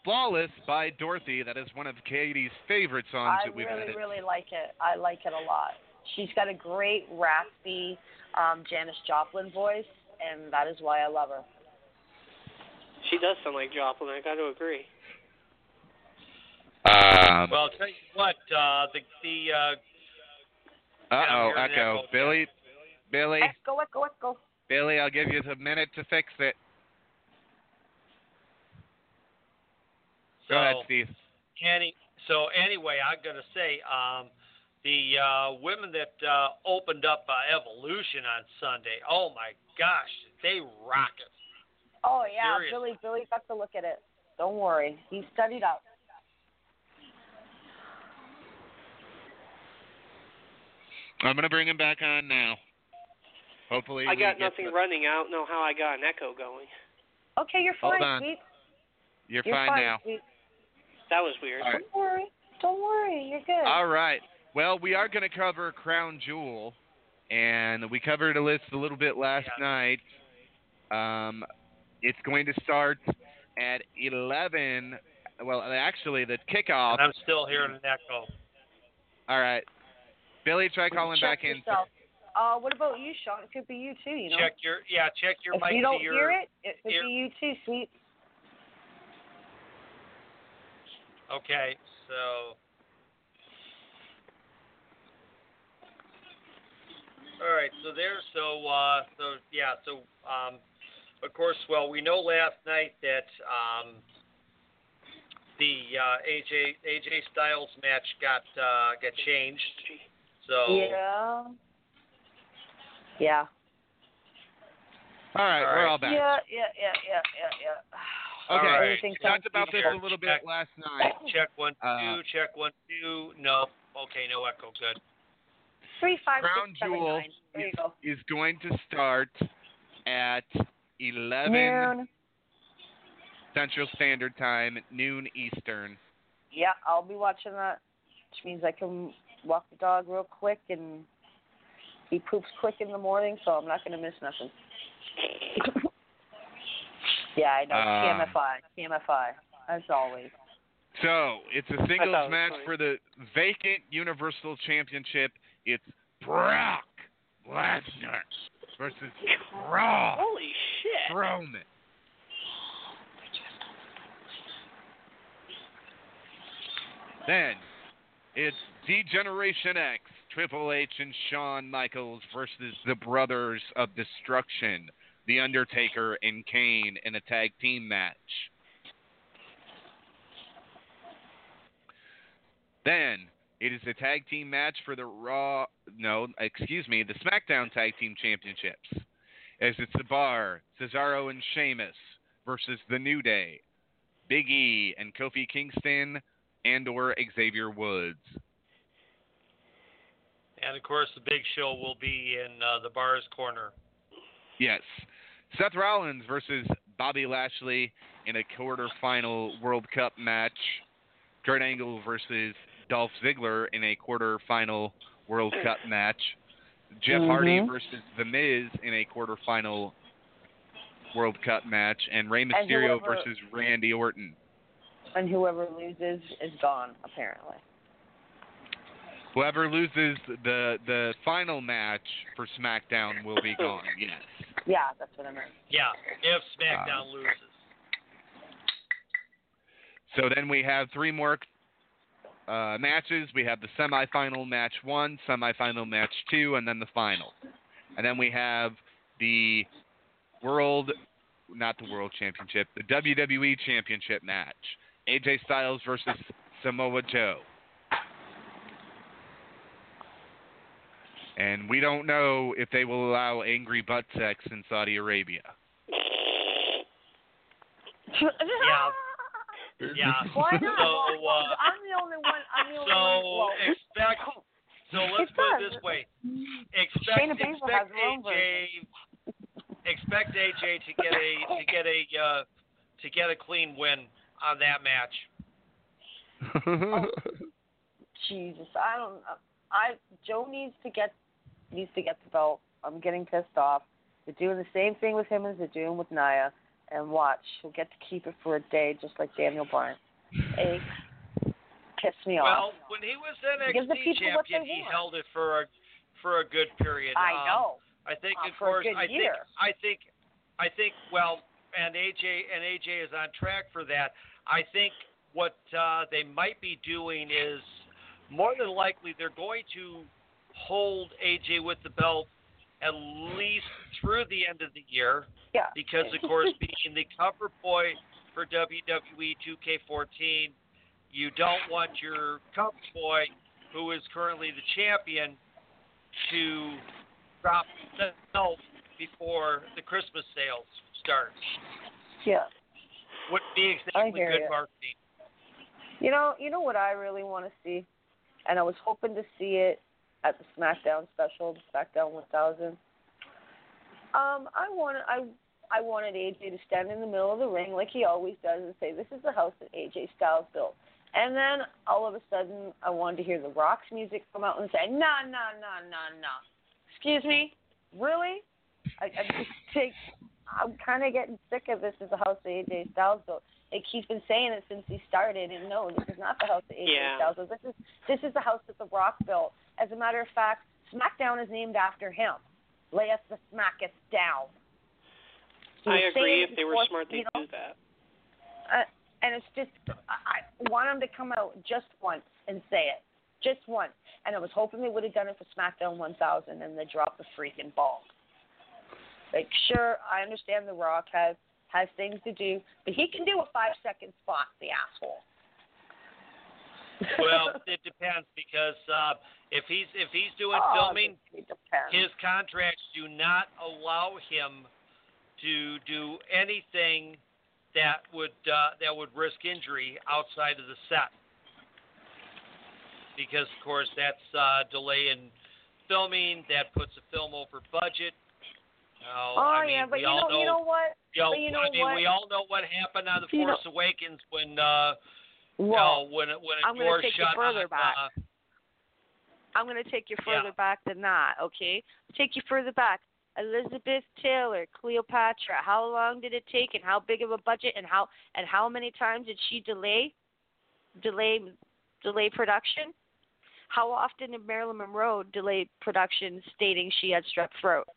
Flawless by Dorothy. That is one of Katie's favorite songs I that we've really, had. really like it. I like it a lot. She's got a great raspy um, Janis Joplin voice, and that is why I love her. She does sound like Joplin. I got to agree. Um, well, I'll tell you what, uh, the the uh, uh oh, hearing an echo. echo. Billy, Billy, Echo, echo, echo. Billy, I'll give you a minute to fix it. Go ahead, Steve. Any, so anyway, I'm gonna say um, the uh, women that uh, opened up uh, Evolution on Sunday. Oh my gosh, they rock it. Oh yeah, Seriously. Billy. Billy got to look at it. Don't worry, he studied up. I'm gonna bring him back on now. Hopefully, I got nothing the- running. I don't know how I got an echo going. Okay, you're fine, Hold fine, on. sweet. You're, You're fine, now. sweet. That was weird. All right. Don't worry. Don't worry. You're good. All right. Well, we are going to cover Crown Jewel, and we covered a list a little bit last night. Um, it's going to start at 11. Well, actually, the kickoff. And I'm still hearing an echo. All right. Billy, try calling Check back in. Uh, what about you, Sean? It could be you too. You know. Check your yeah, check your if mic you don't to your hear it, it could ear- be you too, sweet. Okay, so All right, so there, so uh, so yeah, so um, of course, well, we know last night that um, the uh, AJ AJ Styles match got uh, got changed. So Yeah. Yeah. All right, we're all back. Yeah, yeah, yeah, yeah, yeah, yeah. Okay, All right. Everything we talked about this beautiful. a little bit last night. check one two, Uh, check one two. No, okay, no echo. Good. Three, five, Crown six, seven, Jewel nine. There you go. is going to start at 11 Noon. Central Standard Time, noon Eastern. Yeah, I'll be watching that, which means I can walk the dog real quick and he poops quick in the morning, so I'm not going to miss nothing. yeah, I know. Uh, TMFI. TMFI. As always. So it's a singles match funny. for the vacant Universal Championship. It's Brock Lesnar versus Braun Holy shit. Strowman. Then it's D-Generation X, Triple H and Shawn Michaels versus the Brothers of Destruction, The Undertaker and Kane in a tag team match. Then it is a tag team match for the Raw, no, excuse me, the SmackDown Tag Team Championships. As it's the Bar, Cesaro and Sheamus versus the New Day, Big E and Kofi Kingston, and or Xavier Woods. And of course, the big show will be in uh, the Bar's Corner. Yes. Seth Rollins versus Bobby Lashley in a quarterfinal World Cup match. Kurt Angle versus Dolph Ziggler in a quarterfinal World Cup match. Jeff Hardy Mhm. versus The Miz in a quarterfinal World Cup match, and Rey And Mysterio whoever- versus Randy Orton. And whoever loses is gone, apparently. Whoever loses the the final match for SmackDown will be gone. Yes. Yeah, that's what I meant. Yeah, if SmackDown Uh, loses. So then we have three more uh, matches. We have the semifinal match one, semifinal match two, and then the final. And then we have the world, not the world championship, the WWE championship match. AJ Styles versus Samoa Joe. And we don't know if they will allow angry butt sex in Saudi Arabia. Yeah. Yeah. Why not? So, uh, I'm the only one. I'm the only so one. Well, expect. So let's It put it this way: expect Baszler expect AJ expect AJ to get a to get a uh, to get a clean win on that match. Jesus, I don't. I Joe needs to get needs to get the belt. I'm getting pissed off. They're doing the same thing with him as they're doing with Nia. And watch, he'll get to keep it for a day, just like Daniel Bryan. Hey, piss me Well, off. Well, when he was NXT they champion, he held it for a for a good period. I Um, know. I think, Uh, of a course, I year. think, I think, I think. Well, and AJ and AJ is on track for that. I think what uh, they might be doing is more than likely they're going to hold AJ with the belt at least through the end of the year. Yeah. Because of course, being the cover boy for WWE 2K14, you don't want your cover boy, who is currently the champion, to drop the belt before the Christmas sales start. Yeah. Wouldn't be exactly good ya. marketing. You know, you know what I really want to see, and I was hoping to see it at the SmackDown special, the SmackDown 1000. Um, I wanted I I wanted AJ to stand in the middle of the ring like he always does and say, "This is the house that AJ Styles built." And then all of a sudden, I wanted to hear the Rock's music come out and say, "No, no, no, no, no." Excuse me, really? I, I just take. I'm kind of getting sick of this. Is the house that AJ Styles built? Like he's been saying it since he started, and no, this is not the house that AJ Yeah. Styles built. This is this is the house that The Rock built. As a matter of fact, SmackDown is named after him. Lay us the smackest down. He I agree. If they were smart, they'd know, do that. uh, and it's just I, I want him to come out just once and say it. just once. And I was hoping they would have done it for SmackDown 1000 and they dropped the freaking ball. Like, sure, I understand The Rock has has things to do, but he can do a five second spot. The asshole. well, it depends because uh, if he's if he's doing Oh, filming, his contracts do not allow him to do anything that would uh, that would risk injury outside of the set. Because of course that's uh, delay in filming. That puts the film over budget. Oh, oh I mean, yeah, but you all know, you know what? you know, but you know I mean, what? we all know what happened on the You know- Force Awakens when uh, you Well, know, when it when a I'm door take you further on, back. Uh, I'm going to take you Yeah. further back than that, okay? Take you further back. Elizabeth Taylor, Cleopatra. How long did it take, and how big of a budget, and how and how many times did she delay, delay, delay production? How often did Marilyn Monroe delay production, stating she had strep throat?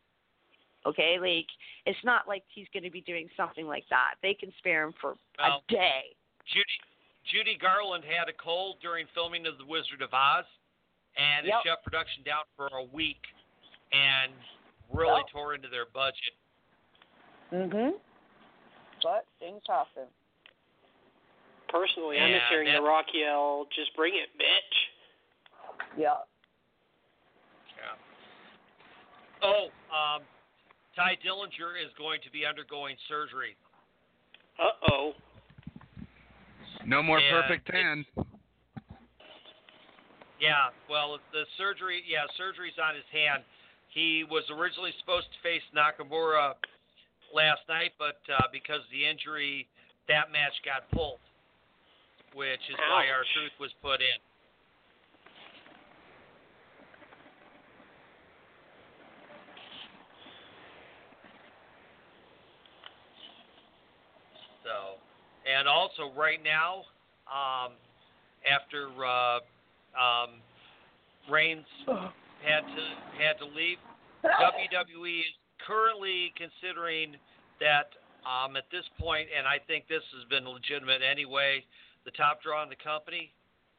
Okay, like it's not like he's going to be doing something like that. They can spare him for Well, a day. Judy Judy Garland had a cold during filming of The Wizard of Oz, and it Yep. shut production down for a week, and really Yep. tore into their budget. Mhm. But things happen. Personally, I'm Yeah, just hearing that- The Rock yell, "Just bring it, bitch." Yeah. Yeah. Oh, um, Tye Dillinger is going to be undergoing surgery. Uh oh. No more Yeah, perfect ten. Yeah, well, the surgery, yeah, surgery's on his hand. He was originally supposed to face Nakamura last night, but uh, because of the injury, that match got pulled, which is why our Ouch. truth was put in. So, and also right now, um, after uh, um, Reigns had to had to leave, WWE is currently considering that um, at this point, and I think this has been legitimate anyway. The top draw in the company,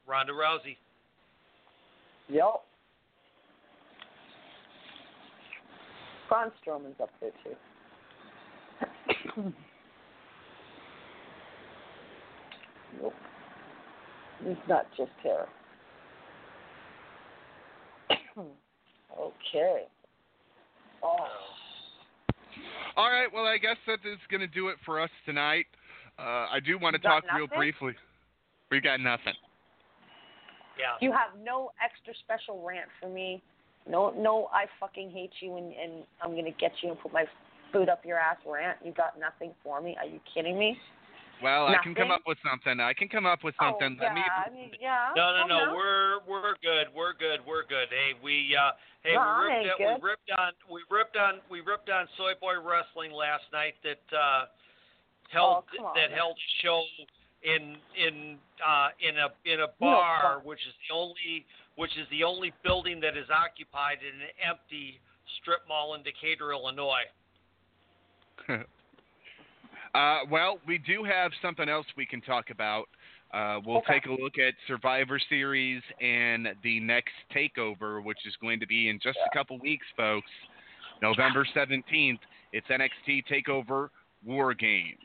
Ronda Rousey. Yep. Braun Strowman's up there too. nope. It's not just her. Okay. Oh. All right, well, I guess that is going to do it for us tonight. Uh, I do want to You got talk real briefly. We got nothing. Yeah. You have no extra special rant for me. No, no, I fucking hate you, and, and I'm gonna get you and put my foot up your ass rant. You got nothing for me. Are you kidding me? Well, I can come up with something. I can come up with something. Oh, Let me. I mean, yeah. No, no, come no. We're we're good. We're good. We're good. Hey, we uh, hey, No, we ripped ain't on, good. we ripped on we ripped on we ripped on Soy Boy Wrestling last night that uh, held Oh, that held a show in in uh, in a in a bar, fuck. which is the only which is the only building that is occupied in an empty strip mall in Decatur, Illinois. uh, well, we do have something else we can talk about. Uh, we'll Okay. take a look at Survivor Series and the next takeover, which is going to be in just a couple weeks, folks. November 17th. It's NXT Takeover War Games.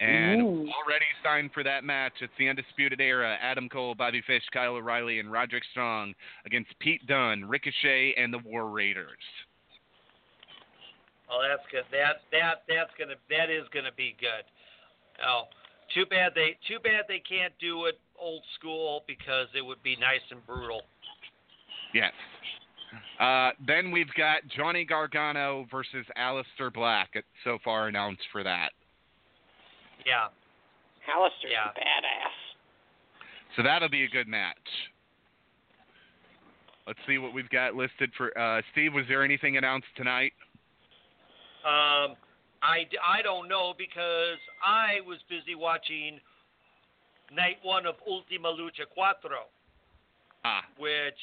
And Ooh. already signed for that match. It's the Undisputed Era. Adam Cole, Bobby Fish, Kyle O'Reilly, and Roderick Strong against Pete Dunne, Ricochet, and the War Raiders. Oh, that's good. That that that's gonna that is gonna be good. Oh, too bad they too bad they can't do it old school because it would be nice and brutal. Yes. Uh, then we've got Johnny Gargano versus Aleister Black. So far announced for that. Yeah. Aleister's Yeah. a badass. So that'll be a good match. Let's see what we've got listed for uh, Steve. Was there anything announced tonight? Um, I, I don't know because I was busy watching night one of Ultima Lucha Cuatro, Ah, which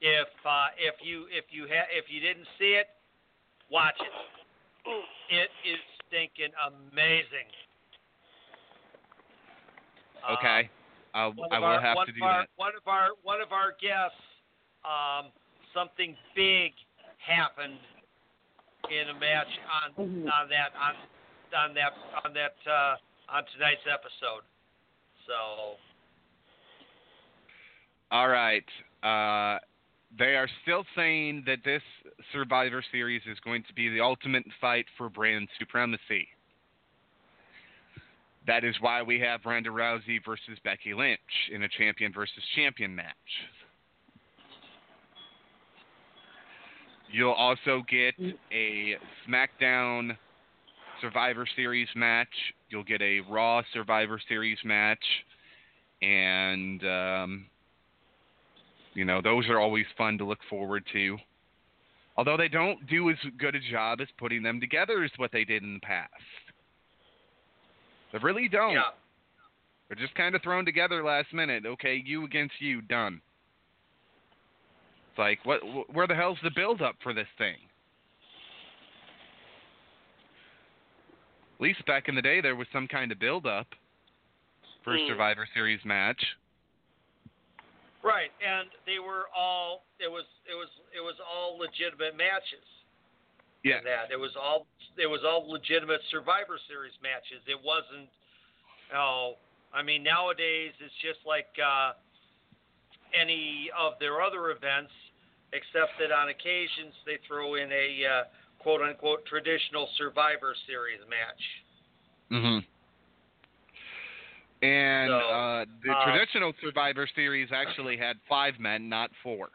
if uh, if you if you ha- if you didn't see it, watch it. It is stinking amazing. Okay. I'll, one I of will our, have one to of do our, that. One of our one of our guests, um, something big happened in a match on Mm-hmm. on that on on that on that uh, on tonight's episode. So All right. Uh, they are still saying that this Survivor Series is going to be the ultimate fight for brand supremacy. That is why we have Ronda Rousey versus Becky Lynch in a champion versus champion match. You'll also get a SmackDown Survivor Series match. You'll get a Raw Survivor Series match. And, um, you know, those are always fun to look forward to. Although they don't do as good a job as putting them together as what they did in the past. They really don't. yeah, They're just kind of thrown together last minute. Okay, you against you, done. It's like, what? wh- Where the hell's the build up for this thing? At least back in the day, there was some kind of build up for a Hmm. Survivor Series match. right. And they were all it was it was it was all legitimate matches. Yeah. that. It was all it was all legitimate Survivor Series matches. It wasn't oh I mean nowadays it's just like uh, any of their other events, except that on occasions they throw in a uh, quote unquote traditional Survivor Series match. hmm And So, uh, the uh, traditional Survivor Series actually had five men, not four.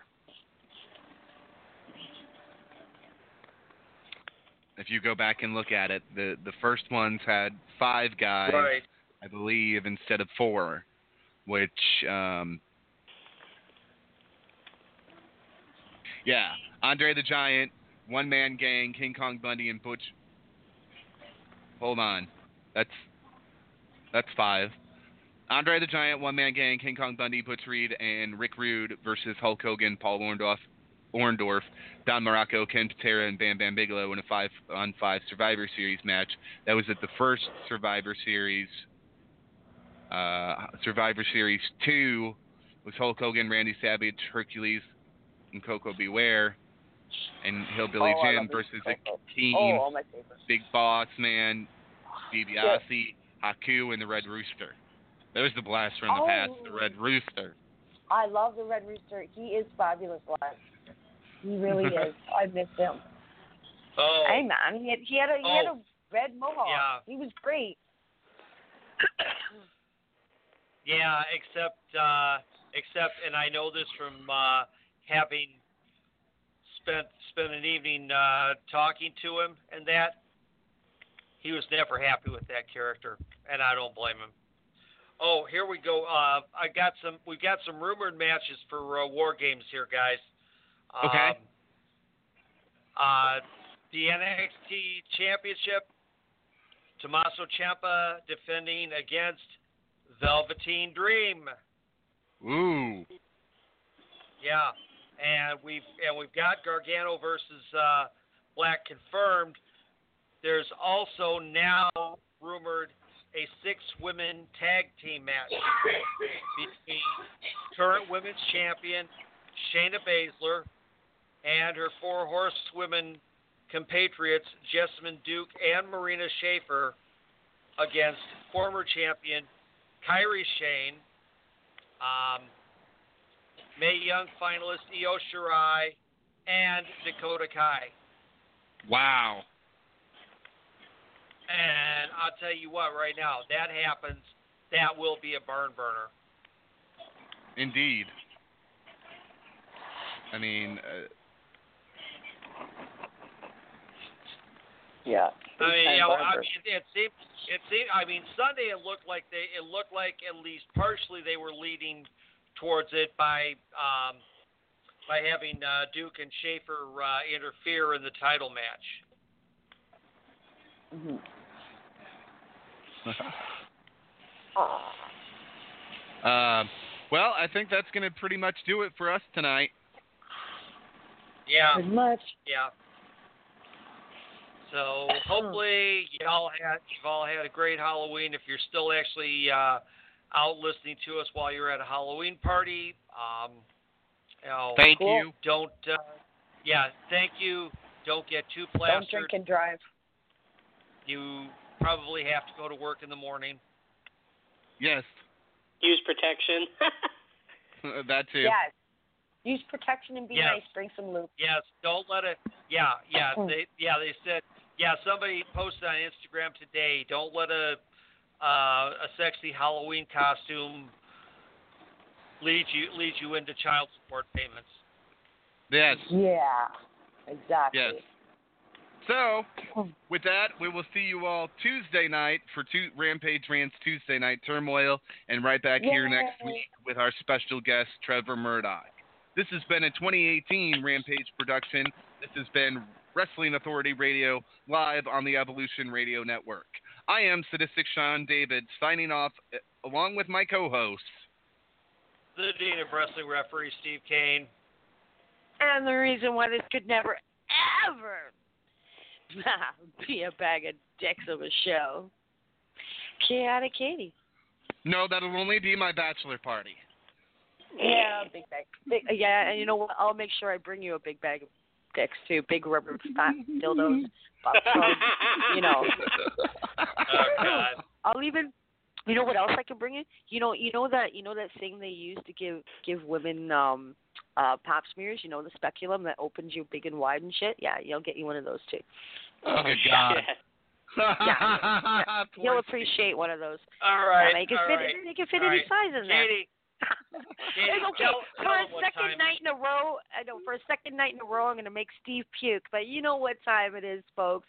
If you go back and look at it, the the first ones had five guys, Right. I believe, instead of four, which, um, yeah, Andre the Giant, One Man Gang, King Kong Bundy, and Butch. Hold on, that's that's five. Andre the Giant, One Man Gang, King Kong Bundy, Butch Reed, and Rick Rude versus Hulk Hogan, Paul Orndorff, Orndorff, Don Muraco, Ken Patera, and Bam Bam Bigelow in a five on five Survivor Series match. That was at the first Survivor Series. Uh, Survivor Series two was Hulk Hogan, Randy Savage, Hercules, and Koko B. Ware, and Hillbilly Oh, Jim versus Coco. a team. Oh, all my favorites. Big Boss Man, DiBiase, Haku, and the Red Rooster. There's the blast from the past, the Oh. Red Rooster. I love the Red Rooster. He is fabulous live. He really is. I miss him. Oh, Hey man, he had he had a he had Oh. a red mohawk. Yeah. He was great. Yeah, except uh, except, and I know this from uh, having spent spent an evening uh, talking to him, and that he was never happy with that character, and I don't blame him. Oh, here we go. Uh, I got some. We've got some rumored matches for uh, War Games here, guys. Okay. Um, uh, the NXT Championship. Tommaso Ciampa defending against Velveteen Dream. Ooh. Yeah, and we've and we've got Gargano versus uh, Black confirmed. There's also now rumored a six women tag team match between current women's champion Shayna Baszler and her four horsewomen compatriots Jessamyn Duke and Marina Shafir against former champion Kairi Sane, um, Mae Young finalist Io Shirai, and Dakota Kai. Wow. And I'll tell you what, right now, that happens, that will be a barn burner. Indeed. I mean, uh, Yeah. I mean, you know, I mean, it seemed, it seemed. I mean, Sunday it looked like they, it looked like at least partially they were leading towards it by, um, by having uh, Duke and Shafir uh, interfere in the title match. Mhm. uh, well, I think that's going to pretty much do it for us tonight. Yeah. Pretty much. Yeah. So hopefully y'all had you've all had a great Halloween. If you're still actually uh, out listening to us while you're at a Halloween party. Um, you know, Thank you. Don't. Uh, yeah, thank you. Don't get too plastered. Don't plastered. drink and drive. You probably have to go to work in the morning. Yes, Use protection. that too. Yes. Use protection and be Yes. nice. Bring some lube. Yes, don't let it. Yeah, yeah, Mm. they yeah they said yeah somebody posted on Instagram today. Don't let a uh, a sexy Halloween costume leads you lead you into child support payments. Yes. Yeah. Exactly. Yes. So, with that, we will see you all Tuesday night for two, Rampage Rants Tuesday night turmoil, and right back here next week with our special guest Trevor Murdoch. This has been a 2018 Rampage production. This has been Wrestling Authority Radio live on the Evolution Radio Network. I am Sadistic Sean David signing off uh, along with my co-hosts. The Dean of Wrestling referee Steve Kane. And the reason why this could never, ever be a bag of dicks of a show. Chaotic Katie. No, that'll only be my bachelor party. Yeah, big bag. Big, yeah, and you know what? I'll make sure I bring you a big bag of dicks too. Big rubber fat dildos, butt plugs, you know. Oh God. I'll even. You know what else I can bring you? You know, you know that you know that thing they use to give give women um uh pap smears. You know the speculum that opens you big and wide and shit. Yeah, you'll get you one of those too. Oh, God. Yeah, You'll appreciate one of those. All right. Yeah, they can all fit. right, They can fit all any right. size in there. Katie, Katie, It's okay. tell- for tell a second night in a row, I know for a second night in a row, I'm going to make Steve puke. But you know what time it is, folks.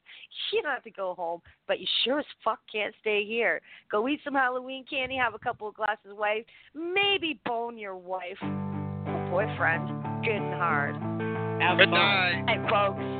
You don't have to go home, but you sure as fuck can't stay here. Go eat some Halloween candy, have a couple of glasses of wine, maybe bone your wife or boyfriend good and hard. Have Good fun. night. And folks.